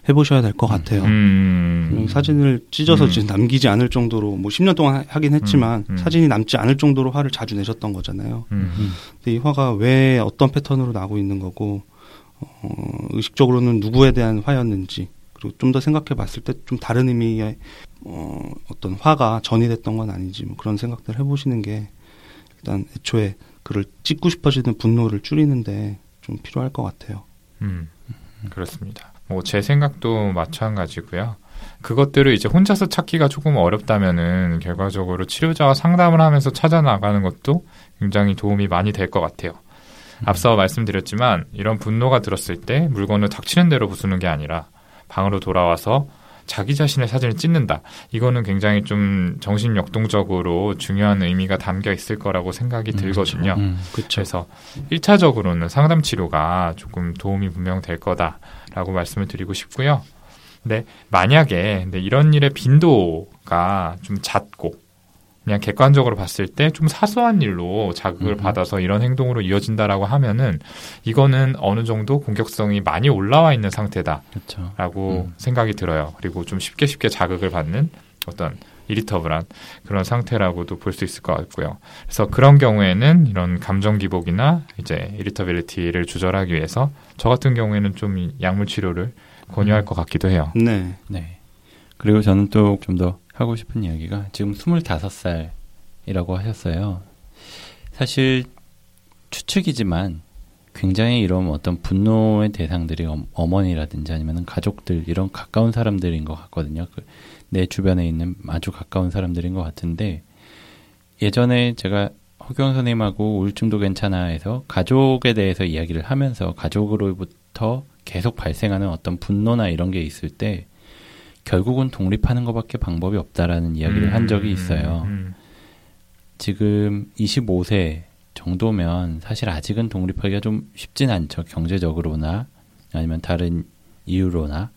Speaker 2: 해보셔야 될 것 같아요.
Speaker 1: 음.
Speaker 2: 사진을 찢어서
Speaker 1: 음.
Speaker 2: 지금 남기지 않을 정도로 뭐 10년 동안 하- 하긴 했지만
Speaker 1: 음, 음.
Speaker 2: 사진이 남지 않을 정도로 화를 자주 내셨던 거잖아요.
Speaker 1: 음.
Speaker 2: 근데 이 화가 왜 어떤 패턴으로 나고 있는 거고 어, 의식적으로는 누구에 대한 화였는지 그리고 좀 더 생각해 봤을 때 좀 다른 의미의 어, 어떤 화가 전이됐던 건 아닌지 뭐 그런 생각들 해보시는 게 일단 애초에 그를 찍고 싶어지는 분노를 줄이는데 좀 필요할 것 같아요.
Speaker 1: 음, 그렇습니다. 뭐 제 생각도 마찬가지고요. 그것들을 이제 혼자서 찾기가 조금 어렵다면은 결과적으로 치료자와 상담을 하면서 찾아 나가는 것도 굉장히 도움이 많이 될 것 같아요. 앞서 말씀드렸지만 이런 분노가 들었을 때 물건을 닥치는 대로 부수는 게 아니라 방으로 돌아와서 자기 자신의 사진을 찍는다. 이거는 굉장히 좀 정신 역동적으로 중요한 의미가 담겨 있을 거라고 생각이 들거든요.
Speaker 3: 음.
Speaker 2: 그렇죠.
Speaker 1: 그래서 1차적으로는 상담 치료가 조금 도움이 분명 될 거다라고 말씀을 드리고 싶고요. 근데 만약에 근데 이런 일의 빈도가 좀 잦고 그냥 객관적으로 봤을 때 좀 사소한 일로 자극을
Speaker 3: 음.
Speaker 1: 받아서 이런 행동으로 이어진다라고 하면은 이거는 어느 정도 공격성이 많이 올라와 있는 상태다라고
Speaker 3: 그렇죠. 음.
Speaker 1: 생각이 들어요. 그리고 좀 쉽게 쉽게 자극을 받는 어떤 이리터블한 그런 상태라고도 볼 수 있을 것 같고요. 그래서 그런 경우에는 이런 감정 기복이나 이제 이리터빌리티를 조절하기 위해서 저 같은 경우에는 좀 약물 치료를 권유할 것 같기도 해요.
Speaker 2: 네.
Speaker 3: 네. 그리고 저는 또 좀 더 하고 싶은 이야기가 지금 25살이라고 하셨어요. 사실 추측이지만 굉장히 이런 어떤 분노의 대상들이 어머니라든지 아니면 가족들 이런 가까운 사람들인 것 같거든요. 그 내 주변에 있는 아주 가까운 사람들인 것 같은데 예전에 제가 허경 선생님하고 우울증도 괜찮아 해서 가족에 대해서 이야기를 하면서 가족으로부터 계속 발생하는 어떤 분노나 이런 게 있을 때 결국은 독립하는 것밖에 방법이 없다라는 이야기를 음, 한 적이 있어요. 음, 음. 지금 25세 정도면 사실 아직은 독립하기가 좀 쉽진 않죠. 경제적으로나 아니면 다른 이유로나.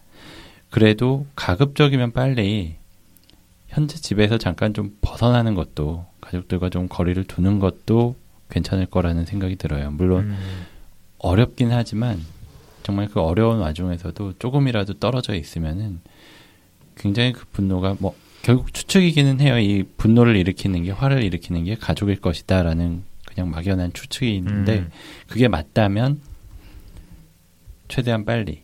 Speaker 3: 그래도 가급적이면 빨리 현재 집에서 잠깐 좀 벗어나는 것도 가족들과 좀 거리를 두는 것도 괜찮을 거라는 생각이 들어요. 물론 음. 어렵긴 하지만 정말 그 어려운 와중에서도 조금이라도 떨어져 있으면은 굉장히 그 분노가 뭐 결국 추측이기는 해요. 이 분노를 일으키는 게 화를 일으키는 게 가족일 것이다라는 그냥 막연한 추측이 있는데 음. 그게 맞다면 최대한 빨리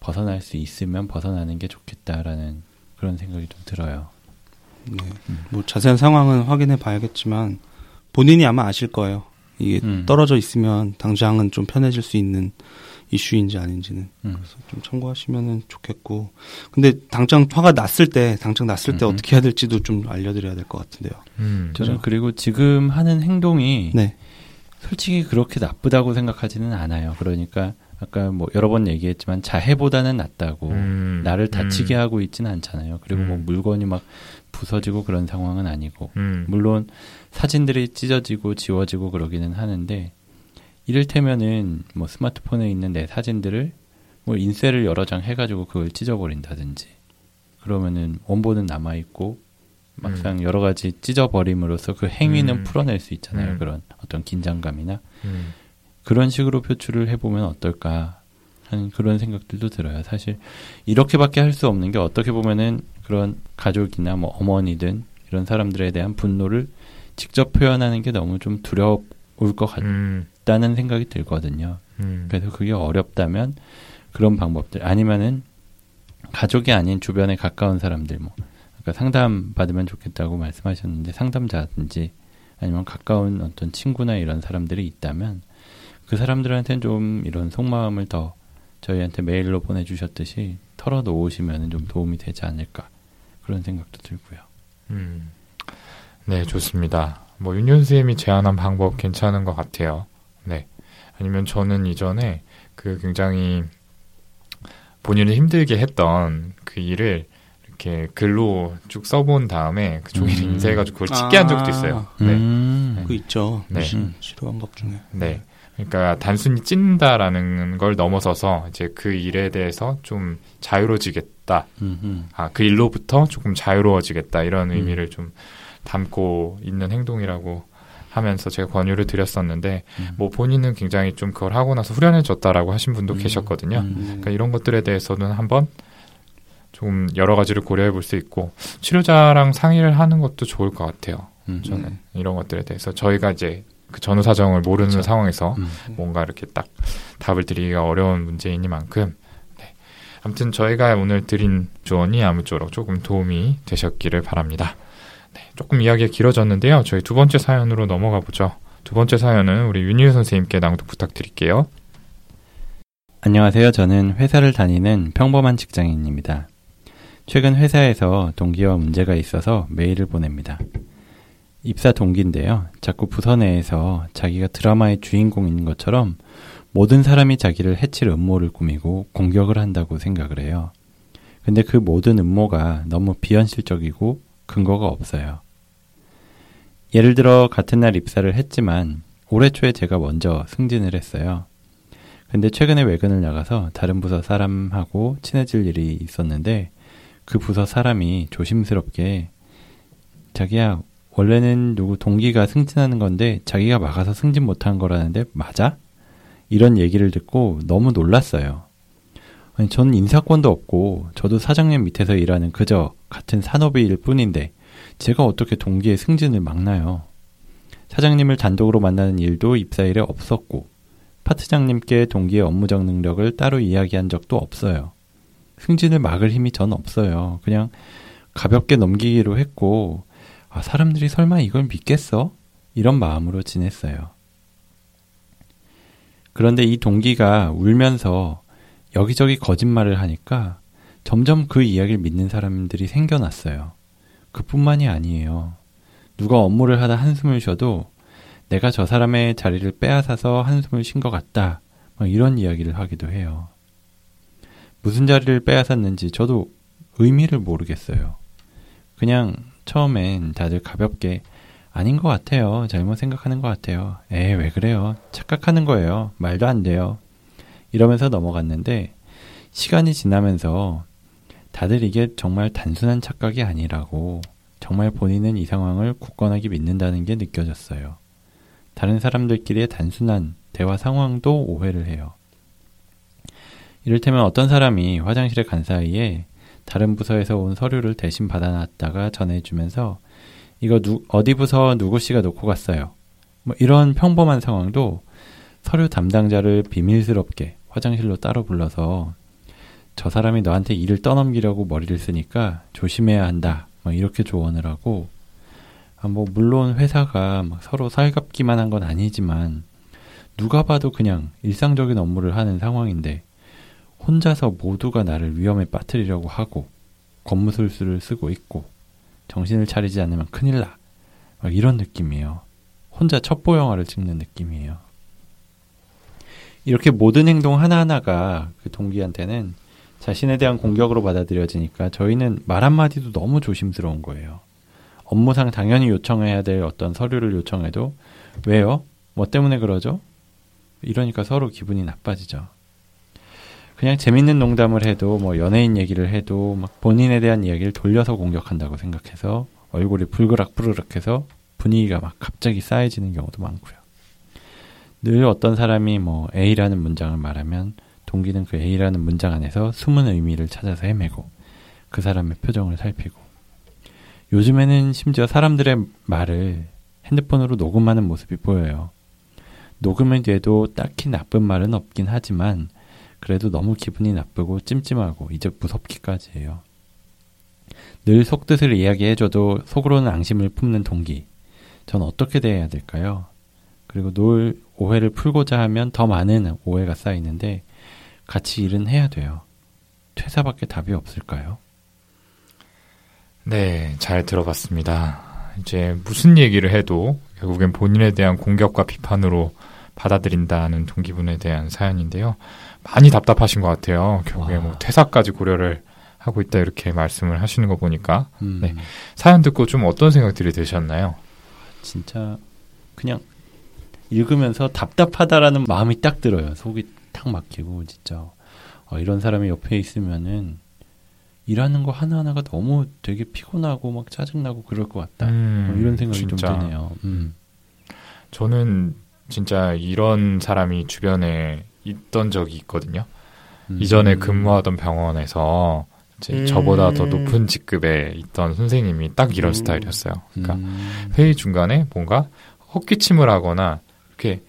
Speaker 3: 벗어날 수 있으면 벗어나는 게 좋겠다라는 그런 생각이 좀 들어요.
Speaker 2: 네. 음. 뭐 자세한 상황은 확인해 봐야겠지만 본인이 아마 아실 거예요. 이게 음. 떨어져 있으면 당장은 좀 편해질 수 있는 이슈인지 아닌지는 음. 그래서 좀 참고하시면은 좋겠고 근데 당장 화가 났을 때 당장 났을 때 음. 어떻게 해야 될지도 좀 알려드려야 될 것 같은데요.
Speaker 3: 음. 저는 그리고 지금 하는 행동이 네. 솔직히 그렇게 나쁘다고 생각하지는 않아요. 그러니까 아까 뭐 여러 번 얘기했지만 자해보다는 낫다고 음. 나를 다치게 음. 하고 있지는 않잖아요. 그리고 뭐 음. 물건이 막 부서지고 그런 상황은 아니고 물론 사진들이 찢어지고 지워지고 그러기는 하는데 이를테면은 뭐 스마트폰에 있는 내 사진들을 뭐 인쇄를 여러 장 해가지고 그걸 찢어버린다든지 그러면은 원본은 남아 있고 막상 음. 여러 가지 찢어버림으로써 그 행위는 음. 풀어낼 수 있잖아요. 음. 그런 어떤 긴장감이나 음. 그런 식으로 표출을 해보면 어떨까 하는 그런 생각들도 들어요. 사실 이렇게밖에 할 수 없는 게 어떻게 보면은 그런 가족이나 뭐 어머니든 이런 사람들에 대한 분노를 직접 표현하는 게 너무 좀 두려울 것 같. 음. 있다는 생각이 들거든요. 음. 그래서 그게 어렵다면 그런 방법들 아니면은 가족이 아닌 주변에 가까운 사람들 뭐 아까 상담 받으면 좋겠다고 말씀하셨는데 상담자든지 아니면 가까운 어떤 친구나 이런 사람들이 있다면 그 사람들한테는 좀 이런 속마음을 더 저희한테 메일로 보내주셨듯이 털어놓으시면 좀 도움이 되지 않을까 그런 생각도 들고요. 음.
Speaker 1: 네, 좋습니다. 뭐 윤현 선생님이 제안한 방법 괜찮은 것 같아요. 네. 아니면 저는 이전에 그 굉장히 본인을 힘들게 했던 그 일을 이렇게 글로 쭉 써본 다음에 그 종이를 음. 인쇄해가지고 그걸 찍게 한 적도 있어요.
Speaker 2: 아. 네. 음. 네. 그 있죠. 네. 치료 방법 중에.
Speaker 1: 네. 그러니까 단순히 찐다라는 걸 넘어서서 이제 그 일에 대해서 좀 자유로워지겠다. 아, 그 일로부터 조금 자유로워지겠다. 이런 음. 의미를 좀 담고 있는 행동이라고 하면서 제가 권유를 드렸었는데 음. 뭐 본인은 굉장히 좀 그걸 하고 나서 후련해졌다라고 하신 분도 음. 계셨거든요. 음. 그러니까 이런 것들에 대해서는 한번 좀 여러 가지를 고려해 볼 수 있고 치료자랑 상의를 하는 것도 좋을 것 같아요. 음. 저는 음. 이런 것들에 대해서 저희가 이제 그 전후 사정을 모르는 그렇죠. 상황에서 음. 뭔가 이렇게 딱 답을 드리기가 어려운 문제이니만큼 네. 아무튼 저희가 오늘 드린 조언이 아무쪼록 조금 도움이 되셨기를 바랍니다. 네, 조금 이야기가 길어졌는데요. 저희 두 번째 사연으로 넘어가 보죠. 두 번째 사연은 우리 윤희우 선생님께 낭독 부탁드릴게요.
Speaker 3: 안녕하세요. 저는 회사를 다니는 평범한 직장인입니다. 최근 회사에서 동기와 문제가 있어서 메일을 보냅니다. 입사 동기인데요. 자꾸 부서 내에서 자기가 드라마의 주인공인 것처럼 모든 사람이 자기를 해칠 음모를 꾸미고 공격을 한다고 생각을 해요. 근데 그 모든 음모가 너무 비현실적이고 근거가 없어요. 예를 들어 같은 날 입사를 했지만 올해 초에 제가 먼저 승진을 했어요. 근데 최근에 외근을 나가서 다른 부서 사람하고 친해질 일이 있었는데 그 부서 사람이 조심스럽게 자기야 원래는 누구 동기가 승진하는 건데 자기가 막아서 승진 못한 거라는데 맞아? 이런 얘기를 듣고 너무 놀랐어요. 아니, 전 인사권도 없고, 저도 사장님 밑에서 일하는 그저 같은 산업의 일 뿐인데, 제가 어떻게 동기의 승진을 막나요? 사장님을 단독으로 만나는 일도 입사일에 없었고, 파트장님께 동기의 업무적 능력을 따로 이야기한 적도 없어요. 승진을 막을 힘이 전 없어요. 그냥 가볍게 넘기기로 했고, 아, 사람들이 설마 이걸 믿겠어? 이런 마음으로 지냈어요. 그런데 이 동기가 울면서 여기저기 거짓말을 하니까 점점 그 이야기를 믿는 사람들이 생겨났어요. 그뿐만이 아니에요. 누가 업무를 하다 한숨을 쉬어도 내가 저 사람의 자리를 빼앗아서 한숨을 쉰 것 같다. 이런 이야기를 하기도 해요. 무슨 자리를 빼앗았는지 저도 의미를 모르겠어요. 그냥 처음엔 다들 가볍게 아닌 것 같아요. 잘못 생각하는 것 같아요. 에, 왜 그래요? 착각하는 거예요. 말도 안 돼요. 이러면서 넘어갔는데, 시간이 지나면서 다들 이게 정말 단순한 착각이 아니라고, 정말 본인은 이 상황을 굳건하게 믿는다는 게 느껴졌어요. 다른 사람들끼리의 단순한 대화 상황도 오해를 해요. 이를테면 어떤 사람이 화장실에 간 사이에 다른 부서에서 온 서류를 대신 받아놨다가 전해주면서 이거 누, 어디 부서 누구 씨가 놓고 갔어요. 뭐 이런 평범한 상황도 서류 담당자를 비밀스럽게 화장실로 따로 불러서 저 사람이 너한테 일을 떠넘기려고 머리를 쓰니까 조심해야 한다. 뭐 이렇게 조언을 하고 아, 뭐 물론 회사가 막 서로 살갑기만 한 건 아니지만 누가 봐도 그냥 일상적인 업무를 하는 상황인데 혼자서 모두가 나를 위험에 빠뜨리려고 하고 겉무술수를 쓰고 있고 정신을 차리지 않으면 큰일 나. 이런 느낌이에요. 혼자 첩보 영화를 찍는 느낌이에요. 이렇게 모든 행동 하나하나가 그 동기한테는 자신에 대한 공격으로 받아들여지니까 저희는 말 한마디도 너무 조심스러운 거예요. 업무상 당연히 요청해야 될 어떤 서류를 요청해도 왜요? 뭐 때문에 그러죠? 이러니까 서로 기분이 나빠지죠. 그냥 재밌는 농담을 해도 뭐 연예인 얘기를 해도 막 본인에 대한 이야기를 돌려서 공격한다고 생각해서 얼굴이 불그락불그락해서 분위기가 막 갑자기 쌓여지는 경우도 많고요. 늘 어떤 사람이 뭐 A라는 문장을 말하면 동기는 그 A라는 문장 안에서 숨은 의미를 찾아서 헤매고 그 사람의 표정을 살피고 요즘에는 심지어 사람들의 말을 핸드폰으로 녹음하는 모습이 보여요. 녹음을 뒤에도 딱히 나쁜 말은 없긴 하지만 그래도 너무 기분이 나쁘고 찜찜하고 이제 무섭기까지 해요. 늘 속뜻을 이야기해줘도 속으로는 앙심을 품는 동기. 전 어떻게 대해야 될까요? 그리고 늘 오해를 풀고자 하면 더 많은 오해가 쌓이는데 같이 일은 해야 돼요. 퇴사밖에 답이 없을까요?
Speaker 1: 네, 잘 들어봤습니다. 이제 무슨 얘기를 해도 결국엔 본인에 대한 공격과 비판으로 받아들인다는 동기분에 대한 사연인데요. 많이 답답하신 것 같아요. 결국에 뭐 퇴사까지 고려를 하고 있다 이렇게 말씀을 하시는 거 보니까 음. 네. 사연 듣고 좀 어떤 생각들이 드셨나요?
Speaker 3: 진짜 그냥 읽으면서 답답하다라는 마음이 딱 들어요. 속이 탁 막히고 진짜 어, 이런 사람이 옆에 있으면은 일하는 거 하나하나가 너무 되게 피곤하고 막 짜증나고 그럴 것 같다. 음, 뭐 이런 생각이 진짜. 좀 드네요. 음.
Speaker 1: 저는 진짜 이런 사람이 주변에 있던 적이 있거든요. 음. 이전에 근무하던 병원에서 이제 음. 저보다 더 높은 직급에 있던 선생님이 딱 이런 음. 스타일이었어요. 그러니까 음. 회의 중간에 뭔가 헛기침을 하거나 이렇게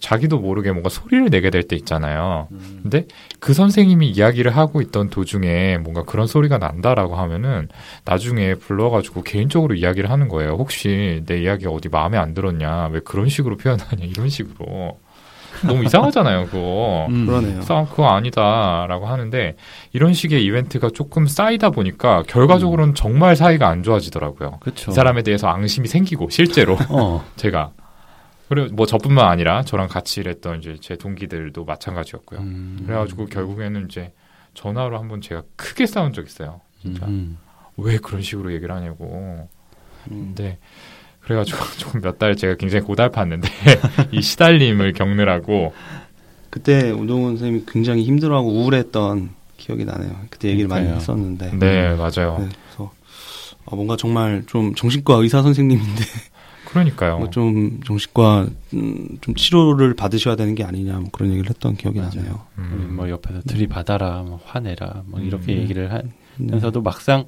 Speaker 1: 자기도 모르게 뭔가 소리를 내게 될 때 있잖아요. 음. 근데 그 선생님이 이야기를 하고 있던 도중에 뭔가 그런 소리가 난다라고 하면은 나중에 불러가지고 개인적으로 이야기를 하는 거예요. 혹시 내 이야기가 어디 마음에 안 들었냐? 왜 그런 식으로 표현하냐? 이런 식으로. 너무 이상하잖아요, 그거.
Speaker 2: 음, 그러네요.
Speaker 1: 싸움 그거 아니다라고 하는데 이런 식의 이벤트가 조금 쌓이다 보니까 결과적으로는 음. 정말 사이가 안 좋아지더라고요. 그쵸. 이 사람에 대해서 앙심이 생기고 실제로 어. 제가 그리고 뭐 저뿐만 아니라 저랑 같이 일했던 이제 제 동기들도 마찬가지였고요. 음. 그래가지고 결국에는 이제 전화로 한번 제가 크게 싸운 적 있어요. 진짜 음. 왜 그런 식으로 얘기를 하냐고. 음. 근데 그래가지고 조금 몇 달 제가 굉장히 고달팠는데 이 시달림을 겪느라고
Speaker 2: 그때 우동훈 선생님이 굉장히 힘들어하고 우울했던 기억이 나네요. 그때 얘기를 그러니까요. 많이 했었는데.
Speaker 1: 네, 맞아요. 네,
Speaker 2: 그래서 아, 뭔가 정말 좀 정신과 의사 선생님인데
Speaker 1: 그러니까요.
Speaker 2: 뭐 좀 정신과 음, 좀 치료를 받으셔야 되는 게 아니냐 뭐 그런 얘기를 했던 기억이
Speaker 3: 맞아요.
Speaker 2: 나네요.
Speaker 1: 음.
Speaker 3: 뭐 옆에서 들이받아라, 뭐 화내라, 뭐 이렇게
Speaker 1: 음.
Speaker 3: 얘기를
Speaker 2: 네.
Speaker 3: 하면서도 막상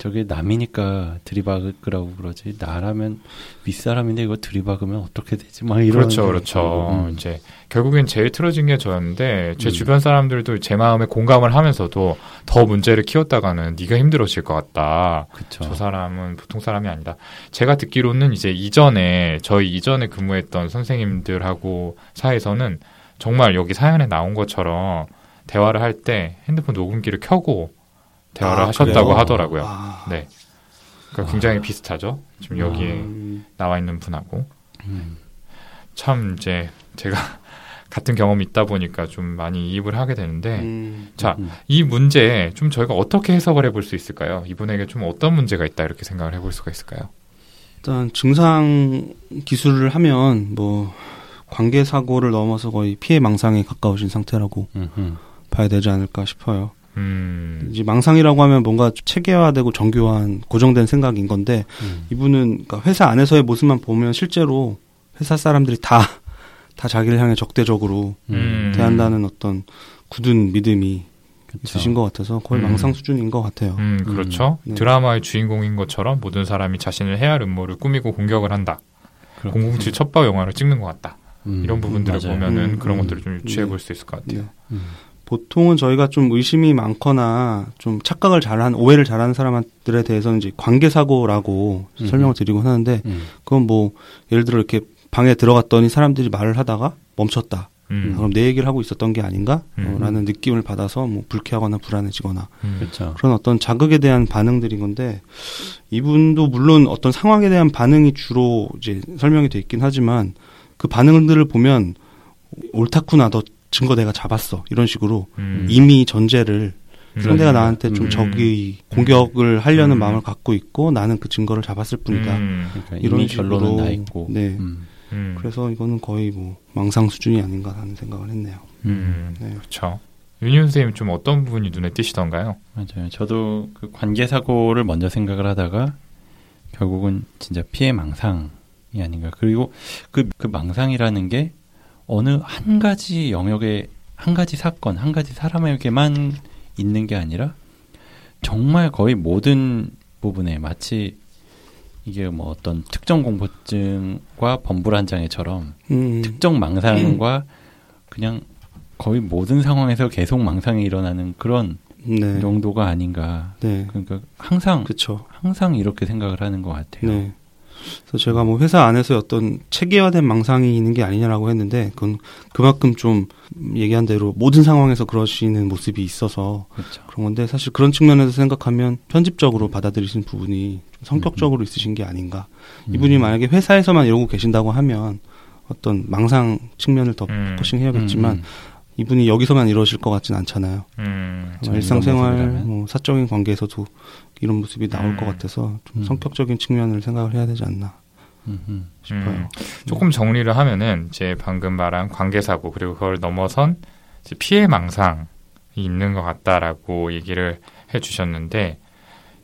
Speaker 3: 저게 남이니까 들이박으라고 그러지 나라면 윗사람인데 이거 들이박으면 어떻게 되지? 막 이런
Speaker 1: 그렇죠, 그렇죠.
Speaker 3: 음.
Speaker 1: 이제 결국엔 제일 틀어진 게 저였는데 제
Speaker 3: 음.
Speaker 1: 주변 사람들도 제 마음에 공감을 하면서도 더 문제를 키웠다가는 네가 힘들어질 것 같다.
Speaker 3: 그렇죠.
Speaker 1: 저 사람은 보통 사람이 아니다. 제가 듣기로는 이제 이전에 저희 이전에 근무했던 선생님들하고 사이에서는 정말 여기 사연에 나온 것처럼 대화를 할 때 핸드폰 녹음기를 켜고 대화를
Speaker 2: 아,
Speaker 1: 하셨다고
Speaker 2: 그래요?
Speaker 1: 하더라고요.
Speaker 2: 아.
Speaker 1: 네. 그러니까 굉장히 비슷하죠. 지금 여기에
Speaker 2: 음,
Speaker 1: 나와 있는 분하고
Speaker 3: 음.
Speaker 1: 참 이제 제가 같은 경험이 있다 보니까 좀 많이 이입을 하게 되는데
Speaker 2: 음,
Speaker 1: 자,
Speaker 3: 음.
Speaker 1: 이 문제 좀 저희가 어떻게 해석을 해볼 수 있을까요? 이분에게 좀 어떤 문제가 있다 이렇게 생각을 해볼 수가 있을까요?
Speaker 2: 일단 증상 기술을 하면 뭐 관계 사고를 넘어서 거의 피해 망상에 가까우신 상태라고
Speaker 3: 음, 음.
Speaker 2: 봐야 되지 않을까 싶어요.
Speaker 1: 음,
Speaker 2: 이제 망상이라고 하면 뭔가 체계화되고 정교한 고정된 생각인 건데
Speaker 3: 음.
Speaker 2: 이분은 그러니까 회사 안에서의 모습만 보면 실제로 회사 사람들이 다 다 자기를 향해 적대적으로
Speaker 1: 음.
Speaker 2: 대한다는 어떤 굳은 믿음이
Speaker 3: 그쵸.
Speaker 2: 있으신 것 같아서 거의
Speaker 1: 음.
Speaker 2: 망상 수준인 것 같아요.
Speaker 1: 음, 그렇죠.
Speaker 2: 네.
Speaker 1: 드라마의 주인공인 것처럼 모든 사람이 자신을 해할 음모를 꾸미고 공격을 한다.
Speaker 3: 그렇군요.
Speaker 1: 007 첫바 영화를 찍는 것 같다.
Speaker 3: 음,
Speaker 1: 이런 부분들을. 보면은
Speaker 2: 음,
Speaker 1: 그런
Speaker 3: 음.
Speaker 1: 것들을 좀 유추해
Speaker 2: 네.
Speaker 1: 볼수 있을 것 같아요.
Speaker 2: 네.
Speaker 3: 음.
Speaker 2: 보통은 저희가 좀 의심이 많거나 좀 착각을 잘한 오해를 잘하는 사람들에 대해서는 이제 관계 사고라고
Speaker 3: 음.
Speaker 2: 설명을 드리곤 하는데
Speaker 3: 음.
Speaker 2: 그건 뭐 예를 들어 이렇게 방에 들어갔더니 사람들이 말을 하다가 멈췄다.
Speaker 1: 음,
Speaker 2: 아, 그럼 내 얘기를 하고 있었던 게 아닌가?
Speaker 1: 음.
Speaker 2: 어, 라는 느낌을 받아서 뭐 불쾌하거나 불안해지거나
Speaker 1: 음,
Speaker 3: 그렇죠.
Speaker 2: 그런 어떤 자극에 대한 반응들인 건데 이분도 물론 어떤 상황에 대한 반응이 주로 이제 설명이 돼 있긴 하지만 그 반응들을 보면 옳다구나 너 증거 내가 잡았어 이런 식으로
Speaker 1: 음,
Speaker 2: 이미 전제를
Speaker 1: 음,
Speaker 2: 상대가 나한테 좀
Speaker 3: 음.
Speaker 2: 적의 공격을 하려는
Speaker 1: 음.
Speaker 2: 마음을 갖고 있고 나는 그 증거를 잡았을 뿐이다.
Speaker 1: 음,
Speaker 3: 그러니까
Speaker 2: 이런 식으로,
Speaker 3: 결론은 나 있고.
Speaker 2: 네.
Speaker 3: 음.
Speaker 1: 음,
Speaker 2: 그래서 이거는 거의 뭐 망상 수준이 아닌가 하는 생각을 했네요.
Speaker 1: 음,
Speaker 2: 네.
Speaker 1: 그렇죠. 윤희 선생님 좀 어떤 부분이 눈에 띄시던가요?
Speaker 3: 맞아요. 저도 그 관계 사고를 먼저 생각을 하다가 결국은 진짜 피해 망상이 아닌가. 그리고 그, 그 망상이라는 게 어느 한 가지 영역에 한 가지 사건, 한 가지 사람에게만 있는 게 아니라 정말 거의 모든 부분에 마치 이게 뭐 어떤 특정 공포증과 범불안 장애처럼
Speaker 2: 음,
Speaker 3: 특정 망상과 그냥 거의 모든 상황에서 계속 망상이 일어나는 그런
Speaker 2: 네.
Speaker 3: 정도가 아닌가.
Speaker 2: 네.
Speaker 3: 그러니까 항상
Speaker 2: 그렇죠.
Speaker 3: 항상 이렇게 생각을 하는 것 같아요.
Speaker 2: 네. 그래서 제가 뭐 회사 안에서 어떤 체계화된 망상이 있는 게 아니냐라고 했는데 그건 그만큼 좀 얘기한 대로 모든 상황에서 그러시는 모습이 있어서
Speaker 3: 그렇죠.
Speaker 2: 그런 건데 사실 그런 측면에서 생각하면 편집적으로 받아들이신 부분이 좀 성격적으로 있으신 게 아닌가.
Speaker 3: 음.
Speaker 2: 이분이 만약에 회사에서만 이러고 계신다고 하면 어떤 망상 측면을 더
Speaker 1: 음.
Speaker 2: focusing 해야겠지만
Speaker 3: 음,
Speaker 2: 이분이 여기서만 이러실 것 같진 않잖아요.
Speaker 1: 음,
Speaker 2: 일상생활. 뭐 사적인 관계에서도 이런 모습이 나올
Speaker 1: 음.
Speaker 2: 것 같아서 좀
Speaker 3: 음.
Speaker 2: 성격적인 측면을 생각을 해야 되지 않나. 싶어요.
Speaker 1: 음. 조금 정리를 하면은 이제 방금 말한 관계 사고 그리고 그걸 넘어선 이제 피해 망상이 있는 것 같다라고 얘기를 해주셨는데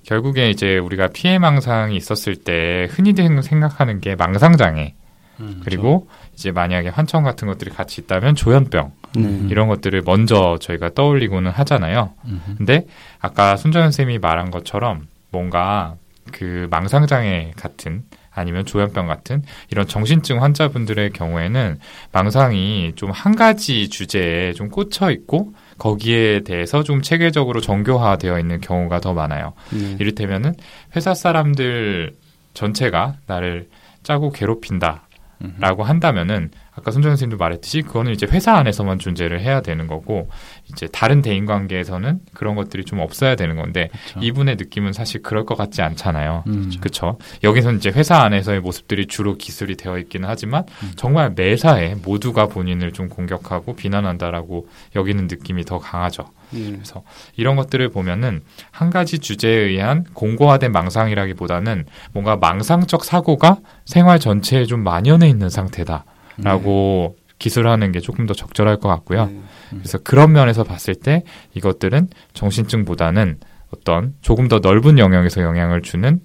Speaker 1: 결국에 이제 우리가 피해 망상이 있었을 때 흔히들 생각하는 게 망상 장애
Speaker 3: 음,
Speaker 1: 그리고 이제 만약에 환청 같은 것들이 같이 있다면 조현병
Speaker 2: 네.
Speaker 3: 음.
Speaker 1: 이런 것들을 먼저 저희가 떠올리고는 하잖아요.
Speaker 3: 음, 음.
Speaker 1: 근데 아까 손정현 쌤이 말한 것처럼 뭔가 그 망상장애 같은 아니면 조현병 같은 이런 정신증 환자분들의 경우에는 망상이 좀 한 가지 주제에 좀 꽂혀 있고 거기에 대해서 좀 체계적으로 정교화되어 있는 경우가 더 많아요.
Speaker 2: 네.
Speaker 1: 이를테면은 회사 사람들 전체가 나를 짜고 괴롭힌다.
Speaker 3: 음,
Speaker 1: 라고 한다면은 아까 손정 선생님도 말했듯이 그거는 이제 회사 안에서만 존재를 해야 되는 거고 이제 다른 대인 관계에서는 그런 것들이 좀 없어야 되는 건데
Speaker 3: 그렇죠.
Speaker 1: 이분의 느낌은 사실 그럴 것 같지 않잖아요.
Speaker 3: 음,
Speaker 1: 그렇죠. 여기서는 이제 회사 안에서의 모습들이 주로 기술이 되어 있기는 하지만
Speaker 3: 음.
Speaker 1: 정말 매사에 모두가 본인을 좀 공격하고 비난한다라고 여기는 느낌이 더 강하죠.
Speaker 2: 네.
Speaker 1: 이런 것들을 보면은 한 가지 주제에 의한 공고화된 망상이라기보다는 뭔가 망상적 사고가 생활 전체에 좀 만연해 있는 상태다 라고 기술하는 게 조금 더 적절할 것 같고요.
Speaker 2: 네.
Speaker 1: 그래서 그런 면에서 봤을 때 이것들은 정신증보다는 어떤 조금 더 넓은 영역에서 영향을 주는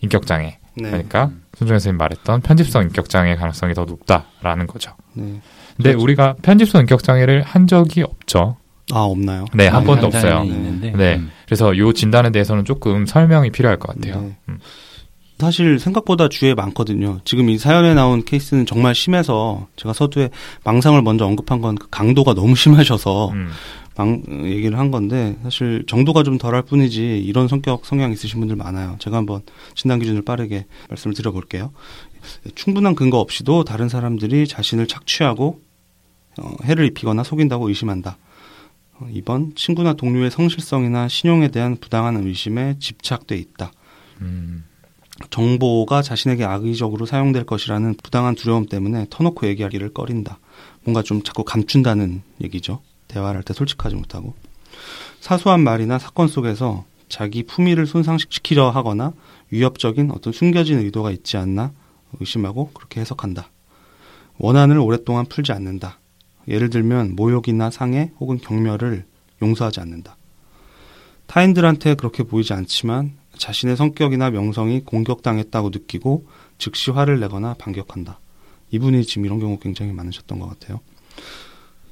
Speaker 1: 인격장애.
Speaker 2: 네.
Speaker 1: 그러니까 손정현 선생님 말했던 편집성 인격 장애 가능성이 더 높다라는 거죠.
Speaker 2: 네.
Speaker 1: 근데
Speaker 2: 그렇죠.
Speaker 1: 우리가 편집성 인격 장애를 한 적이 없죠.
Speaker 2: 아 없나요?
Speaker 1: 네, 한
Speaker 3: 아니,
Speaker 1: 번도 없어요.
Speaker 3: 있는데,
Speaker 1: 네.
Speaker 3: 음.
Speaker 1: 그래서 요 진단에 대해서는 조금 설명이 필요할 것 같아요.
Speaker 2: 네.
Speaker 1: 음.
Speaker 2: 사실 생각보다 주위에 많거든요. 지금 이 사연에 나온 케이스는 정말 심해서 제가 서두에 망상을 먼저 언급한 건그 강도가 너무 심하셔서
Speaker 1: 음.
Speaker 2: 망 얘기를 한 건데 사실 정도가 좀 덜할 뿐이지 이런 성격 성향 있으신 분들 많아요. 제가 한번 진단 기준을 빠르게 말씀을 드려볼게요. 충분한 근거 없이도 다른 사람들이 자신을 착취하고 어, 해를 입히거나 속인다고 의심한다. 어, 2번 친구나 동료의 성실성이나 신용에 대한 부당한 의심에 집착돼 있다.
Speaker 1: 음.
Speaker 2: 정보가 자신에게 악의적으로 사용될 것이라는 부당한 두려움 때문에 터놓고 얘기하기를 꺼린다. 뭔가 좀 자꾸 감춘다는 얘기죠. 대화를 할 때 솔직하지 못하고. 사소한 말이나 사건 속에서 자기 품위를 손상시키려 하거나 위협적인 어떤 숨겨진 의도가 있지 않나 의심하고 그렇게 해석한다. 원한을 오랫동안 풀지 않는다. 예를 들면 모욕이나 상해 혹은 경멸을 용서하지 않는다. 타인들한테 그렇게 보이지 않지만 자신의 성격이나 명성이 공격당했다고 느끼고 즉시 화를 내거나 반격한다. 이분이 지금 이런 경우 굉장히 많으셨던 것 같아요.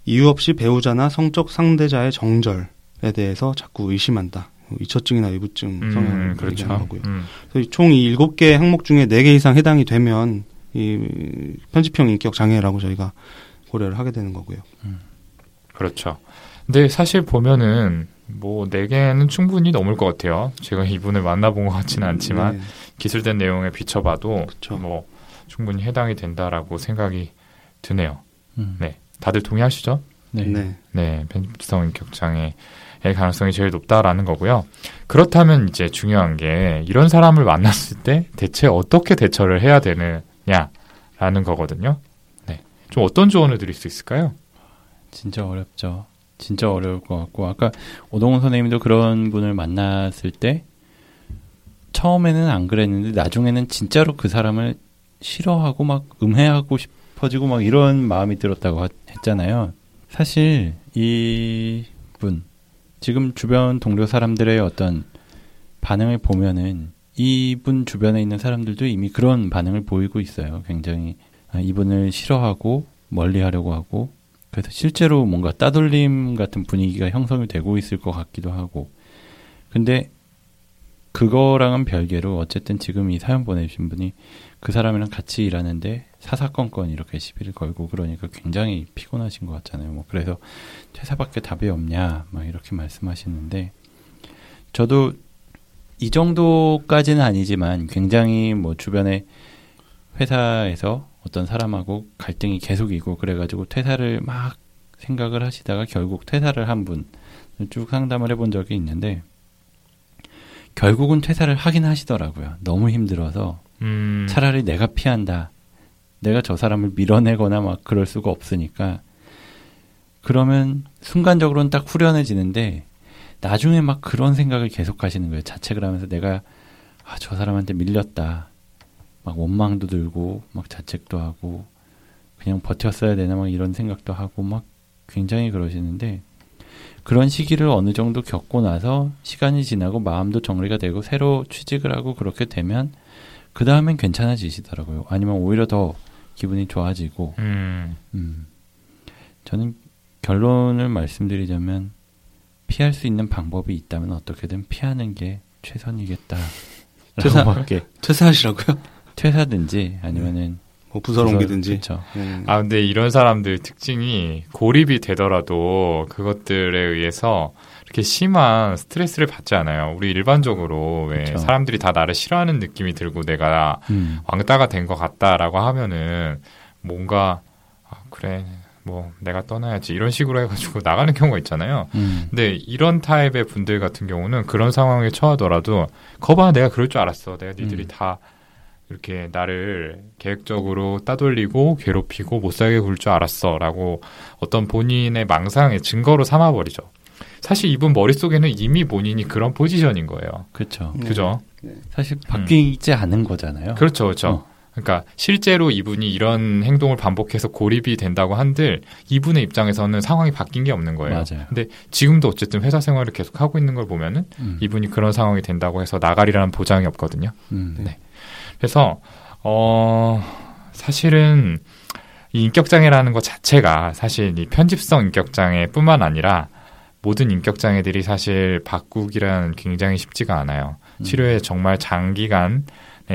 Speaker 2: 이유 없이 배우자나 성적 상대자의 정절에 대해서 자꾸 의심한다. 이처증이나 의부증 성향을
Speaker 1: 음,
Speaker 2: 얘기하는
Speaker 1: 그렇죠.
Speaker 2: 거고요.
Speaker 1: 음.
Speaker 2: 그래서 총이 일곱 개 항목 중에 네 개 이상 해당이 되면 이 편집형 인격 장애라고 저희가 고려를 하게 되는 거고요.
Speaker 1: 그렇죠. 근데 사실 보면은 뭐네 개는 충분히 넘을 것 같아요. 제가 이분을 만나본 것 같지는 않지만
Speaker 2: 네,
Speaker 1: 기술된 내용에 비춰봐도
Speaker 2: 그쵸.
Speaker 1: 뭐 충분히 해당이 된다라고 생각이 드네요.
Speaker 3: 음.
Speaker 1: 네, 다들 동의하시죠?
Speaker 3: 네.
Speaker 2: 네.
Speaker 1: 네, 편집성 인격 장애의 가능성이 제일 높다라는 거고요. 그렇다면 이제 중요한 게 이런 사람을 만났을 때 대체 어떻게 대처를 해야 되느냐라는 거거든요. 네, 좀 어떤 조언을 드릴 수 있을까요?
Speaker 3: 진짜 어렵죠. 진짜 어려울 것 같고 아까 오동훈 선생님도 그런 분을 만났을 때 처음에는 안 그랬는데 나중에는 진짜로 그 사람을 싫어하고 막 음해하고 싶어지고 막 이런 마음이 들었다고 하- 했잖아요. 사실 이분 지금 주변 동료 사람들의 어떤 반응을 보면은 이분 주변에 있는 사람들도 이미 그런 반응을 보이고 있어요. 굉장히 아, 이분을 싫어하고 멀리하려고 하고 그래서 실제로 뭔가 따돌림 같은 분위기가 형성이 되고 있을 것 같기도 하고. 근데 그거랑은 별개로 어쨌든 지금 이 사연 보내주신 분이 그 사람이랑 같이 일하는데 사사건건 이렇게 시비를 걸고 그러니까 굉장히 피곤하신 것 같잖아요. 뭐 그래서 퇴사밖에 답이 없냐 막 이렇게 말씀하시는데 저도 이 정도까지는 아니지만 굉장히 뭐 주변에 회사에서 어떤 사람하고 갈등이 계속이고 그래가지고 퇴사를 막 생각을 하시다가 결국 퇴사를 한 분 쭉 상담을 해본 적이 있는데 결국은 퇴사를 하긴 하시더라고요. 너무 힘들어서
Speaker 1: 음,
Speaker 3: 차라리 내가 피한다. 내가 저 사람을 밀어내거나 막 그럴 수가 없으니까 그러면 순간적으로는 딱 후련해지는데 나중에 막 그런 생각을 계속 하시는 거예요. 자책을 하면서 내가 아, 저 사람한테 밀렸다. 막 원망도 들고 막 자책도 하고 그냥 버텼어야 되나 막 이런 생각도 하고 막 굉장히 그러시는데 그런 시기를 어느 정도 겪고 나서 시간이 지나고 마음도 정리가 되고 새로 취직을 하고 그렇게 되면 그 다음엔 괜찮아지시더라고요. 아니면 오히려 더 기분이 좋아지고
Speaker 1: 음,
Speaker 3: 음. 저는 결론을 말씀드리자면 피할 수 있는 방법이 있다면 어떻게든 피하는 게 최선이겠다.
Speaker 2: 퇴사- 퇴사하시라고요?
Speaker 3: 퇴사든지 아니면은
Speaker 2: 뭐 부서 옮기든지.
Speaker 3: 그렇죠.
Speaker 2: 네.
Speaker 1: 아 근데 이런 사람들 특징이 고립이 되더라도 그것들에 의해서 이렇게 심한 스트레스를 받지 않아요. 우리 일반적으로 왜
Speaker 3: 그쵸.
Speaker 1: 사람들이 다 나를 싫어하는 느낌이 들고 내가
Speaker 3: 음.
Speaker 1: 왕따가 된 것 같다라고 하면은 뭔가 아, 그래 뭐 내가 떠나야지 이런 식으로 해가지고 나가는 경우가 있잖아요.
Speaker 3: 음.
Speaker 1: 근데 이런 타입의 분들 같은 경우는 그런 상황에 처하더라도 거봐 내가 그럴 줄 알았어. 내가 니들이
Speaker 3: 음.
Speaker 1: 다 이렇게 나를 계획적으로 따돌리고 괴롭히고 못 살게 굴 줄 알았어라고 어떤 본인의 망상의 증거로 삼아 버리죠. 사실 이분 머릿속에는 이미 본인이 그런 포지션인 거예요.
Speaker 3: 그렇죠.
Speaker 2: 네.
Speaker 1: 그죠?
Speaker 3: 사실 바뀌지 않은 거잖아요.
Speaker 1: 그렇죠, 그렇죠.
Speaker 3: 어.
Speaker 1: 그러니까 실제로 이분이 이런 행동을 반복해서 고립이 된다고 한들 이분의 입장에서는 상황이 바뀐 게 없는 거예요.
Speaker 3: 맞아요.
Speaker 1: 근데 지금도 어쨌든 회사 생활을 계속 하고 있는 걸 보면은
Speaker 3: 음.
Speaker 1: 이분이 그런 상황이 된다고 해서 나가리라는 보장이 없거든요.
Speaker 3: 음.
Speaker 1: 네. 그래서 어, 사실은 이 인격장애라는 것 자체가 사실 이 편집성 인격장애뿐만 아니라 모든 인격장애들이 사실 바꾸기란 굉장히 쉽지가 않아요.
Speaker 3: 음.
Speaker 1: 치료에 정말 장기간의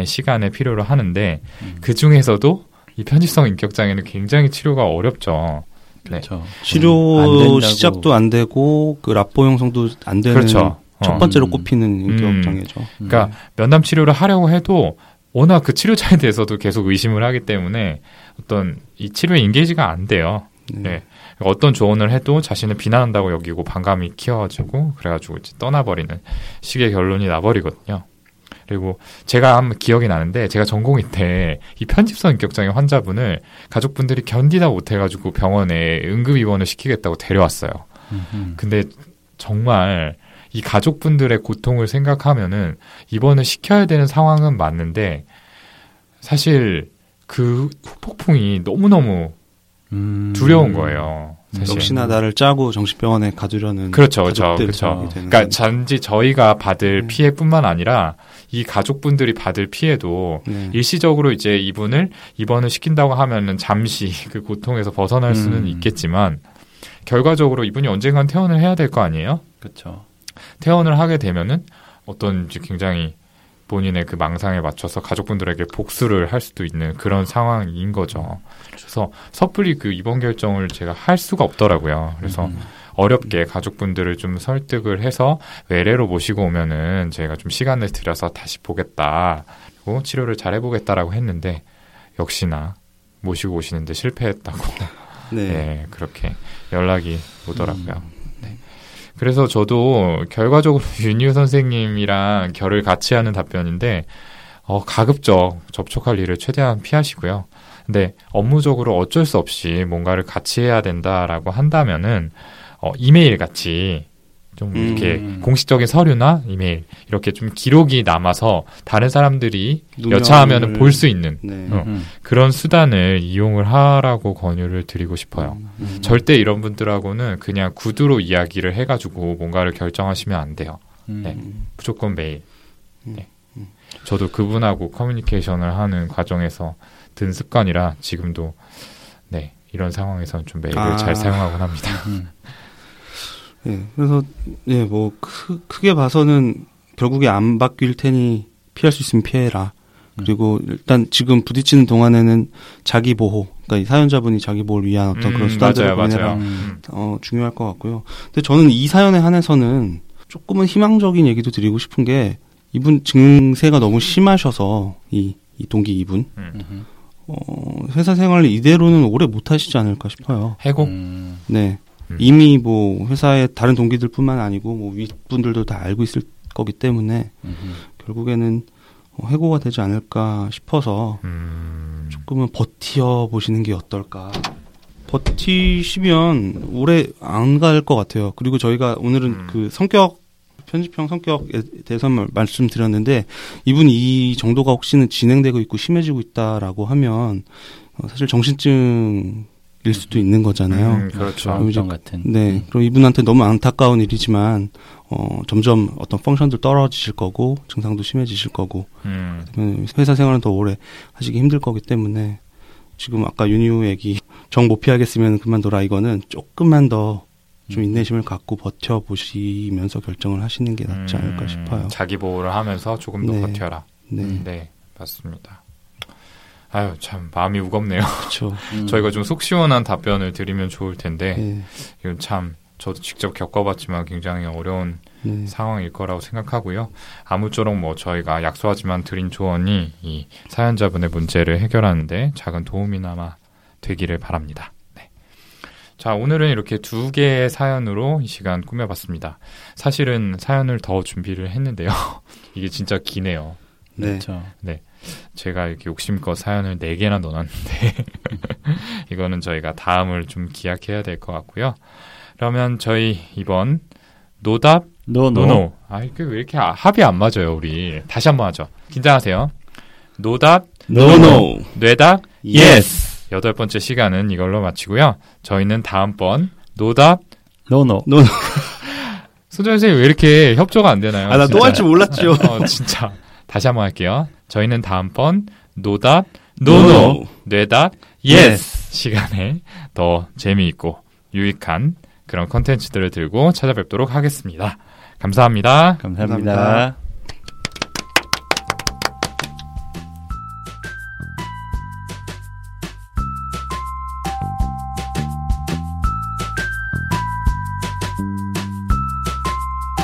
Speaker 1: 시간을 필요로 하는데
Speaker 3: 음.
Speaker 1: 그 중에서도 이 편집성 인격장애는 굉장히 치료가 어렵죠. 네.
Speaker 3: 그렇죠.
Speaker 2: 치료
Speaker 3: 안.
Speaker 2: 시작도 안 되고 그 랍보 형성도 안 되는
Speaker 1: 그렇죠.
Speaker 2: 첫
Speaker 1: 어.
Speaker 2: 번째로
Speaker 3: 음.
Speaker 2: 꼽히는 인격
Speaker 1: 음.
Speaker 2: 장애죠.
Speaker 1: 그러니까 면담 치료를 하려고 해도 워낙 그 치료자에 대해서도 계속 의심을 하기 때문에 어떤 이 치료에 인게이지가 안 돼요. 네. 어떤 조언을 해도 자신을 비난한다고 여기고 반감이 키워가지고 그래가지고 이제 떠나버리는 식의 결론이 나버리거든요. 그리고 제가 한번 기억이 나는데 제가 전공의 때 이 편집성 인격장애 환자분을 가족분들이 견디다 못해가지고 병원에 응급 입원을 시키겠다고 데려왔어요.
Speaker 3: 음, 음.
Speaker 1: 근데 정말 이 가족분들의 고통을 생각하면은 입원을 시켜야 되는 상황은 맞는데 사실 그 후폭풍이 너무너무
Speaker 3: 음.
Speaker 1: 두려운 거예요. 사실.
Speaker 2: 역시나 나를 짜고 정신병원에 가두려는
Speaker 1: 그렇죠, 그렇죠,
Speaker 2: 가족들
Speaker 1: 그렇죠. 그러니까 단지 저희가 받을
Speaker 2: 네.
Speaker 1: 피해뿐만 아니라 이 가족분들이 받을 피해도
Speaker 2: 네.
Speaker 1: 일시적으로 이제 이분을 입원을 시킨다고 하면은 잠시 그 고통에서 벗어날 수는
Speaker 3: 음.
Speaker 1: 있겠지만 결과적으로 이분이 언젠간 퇴원을 해야 될 거 아니에요?
Speaker 3: 그렇죠.
Speaker 1: 퇴원을 하게 되면은 어떤 굉장히 본인의 그 망상에 맞춰서 가족분들에게 복수를 할 수도 있는 그런 상황인 거죠. 그래서 섣불리 그 입원 결정을 제가 할 수가 없더라고요. 그래서
Speaker 3: 음.
Speaker 1: 어렵게 가족분들을 좀 설득을 해서 외래로 모시고 오면은 제가 좀 시간을 들여서 다시 보겠다. 그리고 치료를 잘 해보겠다라고 했는데 역시나 모시고 오시는데 실패했다고
Speaker 2: 네.
Speaker 1: 네, 그렇게 연락이 오더라고요. 네. 그래서 저도 결과적으로 윤유 선생님이랑 결을 같이 하는 답변인데, 어, 가급적 접촉할 일을 최대한 피하시고요. 근데 업무적으로 어쩔 수 없이 뭔가를 같이 해야 된다라고 한다면은, 어, 이메일 같이 좀
Speaker 2: 음.
Speaker 1: 이렇게 공식적인 서류나 이메일 이렇게 좀 기록이 남아서 다른 사람들이 여차하면 볼 수 있는
Speaker 2: 네.
Speaker 1: 어.
Speaker 3: 음.
Speaker 1: 그런 수단을 이용을 하라고 권유를 드리고 싶어요.
Speaker 2: 음.
Speaker 1: 절대 이런 분들하고는 그냥 구두로 이야기를 해가지고 뭔가를 결정하시면 안 돼요.
Speaker 3: 음.
Speaker 1: 네. 무조건 메일.
Speaker 2: 음.
Speaker 1: 네. 저도 그분하고 커뮤니케이션을 하는 과정에서 든 습관이라 지금도 네 이런 상황에서는 좀 메일을
Speaker 2: 아.
Speaker 1: 잘 사용하곤 합니다.
Speaker 3: 음.
Speaker 2: 예, 그래서 예, 뭐 크, 크게 봐서는 결국에 안 바뀔 테니 피할 수 있으면 피해라. 그리고 일단 지금 부딪히는 동안에는 자기 보호, 그러니까 이 사연자분이 자기 보호를 위한 어떤 그런
Speaker 1: 음,
Speaker 2: 수단들을.
Speaker 1: 맞아요.
Speaker 3: 음.
Speaker 2: 어, 중요할 것 같고요. 근데 저는 이 사연에 한해서는 조금은 희망적인 얘기도 드리고 싶은 게 이분 증세가 너무 심하셔서 이, 이 동기 이분
Speaker 3: 음.
Speaker 2: 어, 회사 생활을 이대로는 오래 못 하시지 않을까 싶어요.
Speaker 1: 해고.
Speaker 3: 음.
Speaker 2: 네.
Speaker 1: 음.
Speaker 2: 이미 뭐 회사의 다른 동기들뿐만 아니고 뭐 윗분들도 다 알고 있을 거기 때문에
Speaker 3: 음.
Speaker 2: 결국에는 어, 해고가 되지 않을까 싶어서
Speaker 1: 음,
Speaker 2: 조금은 버티어 보시는 게 어떨까. 버티시면 오래 안 갈 것 같아요. 그리고 저희가 오늘은
Speaker 1: 음.
Speaker 2: 그 성격 편집형 성격에 대해서 말- 말씀드렸는데 이분이 이 정도가 혹시는 진행되고 있고 심해지고 있다라고 하면 어, 사실 정신증 일 수도 있는 거잖아요.
Speaker 1: 음, 그렇죠.
Speaker 2: 이제-
Speaker 3: 같은.
Speaker 2: 네,
Speaker 3: 음.
Speaker 2: 그럼 이분한테 너무 안타까운 일이지만 어, 점점 어떤 펑션들 떨어지실 거고 증상도 심해지실 거고
Speaker 1: 음,
Speaker 2: 그러면 회사 생활은 더 오래 하시기 힘들 거기 때문에 지금 아까 윤희우 얘기 정 못 피하겠으면 그만둬라 이거는 조금만 더좀
Speaker 3: 음.
Speaker 2: 인내심을 갖고 버텨 보시면서 결정을 하시는 게 낫지 않을까
Speaker 1: 음,
Speaker 2: 싶어요.
Speaker 1: 자기 보호를 하면서 조금 더
Speaker 2: 네.
Speaker 1: 버텨라.
Speaker 2: 네,
Speaker 3: 음.
Speaker 1: 네, 맞습니다. 아유, 참 마음이 우겁네요.
Speaker 2: 그렇죠.
Speaker 3: 음.
Speaker 1: 저희가 좀 속 시원한 답변을 드리면 좋을 텐데
Speaker 2: 네,
Speaker 1: 이건 참 저도 직접 겪어봤지만 굉장히 어려운
Speaker 2: 네,
Speaker 1: 상황일 거라고 생각하고요. 아무쪼록 뭐 저희가 약소하지만 드린 조언이 이 사연자분의 문제를 해결하는데 작은 도움이나마 되기를 바랍니다. 네. 자, 오늘은 이렇게 두 개의 사연으로 이 시간 꾸며봤습니다. 사실은 사연을 더 준비를 했는데요. 이게 진짜 기네요.
Speaker 2: 네.
Speaker 3: 그렇죠.
Speaker 1: 제가 이렇게 욕심껏 사연을 4개나 넣어놨는데 이거는 저희가 다음을 좀 기약해야 될 것 같고요. 그러면 저희 이번 노답
Speaker 3: no, no.
Speaker 1: No no 아 이게 왜 이렇게 아- 합이 안 맞아요 우리 다시 한번 하죠 긴장하세요 노답
Speaker 2: no no
Speaker 1: 뇌답
Speaker 2: yes
Speaker 1: 여덟 번째 시간은 이걸로 마치고요 저희는 다음번 노답
Speaker 3: no, no.
Speaker 2: No no
Speaker 1: 소정 선생님 왜 이렇게 협조가 안 되나요?
Speaker 2: 아 나 또
Speaker 1: 진짜.
Speaker 2: 할줄 몰랐죠.
Speaker 1: 어, 진짜 다시 한번 할게요 저희는 다음번 노답, no no, 뇌답, yes 시간에 더 재미있고 유익한 그런 컨텐츠들을 들고 찾아뵙도록 하겠습니다. 감사합니다.
Speaker 3: 감사합니다.
Speaker 2: 감사합니다.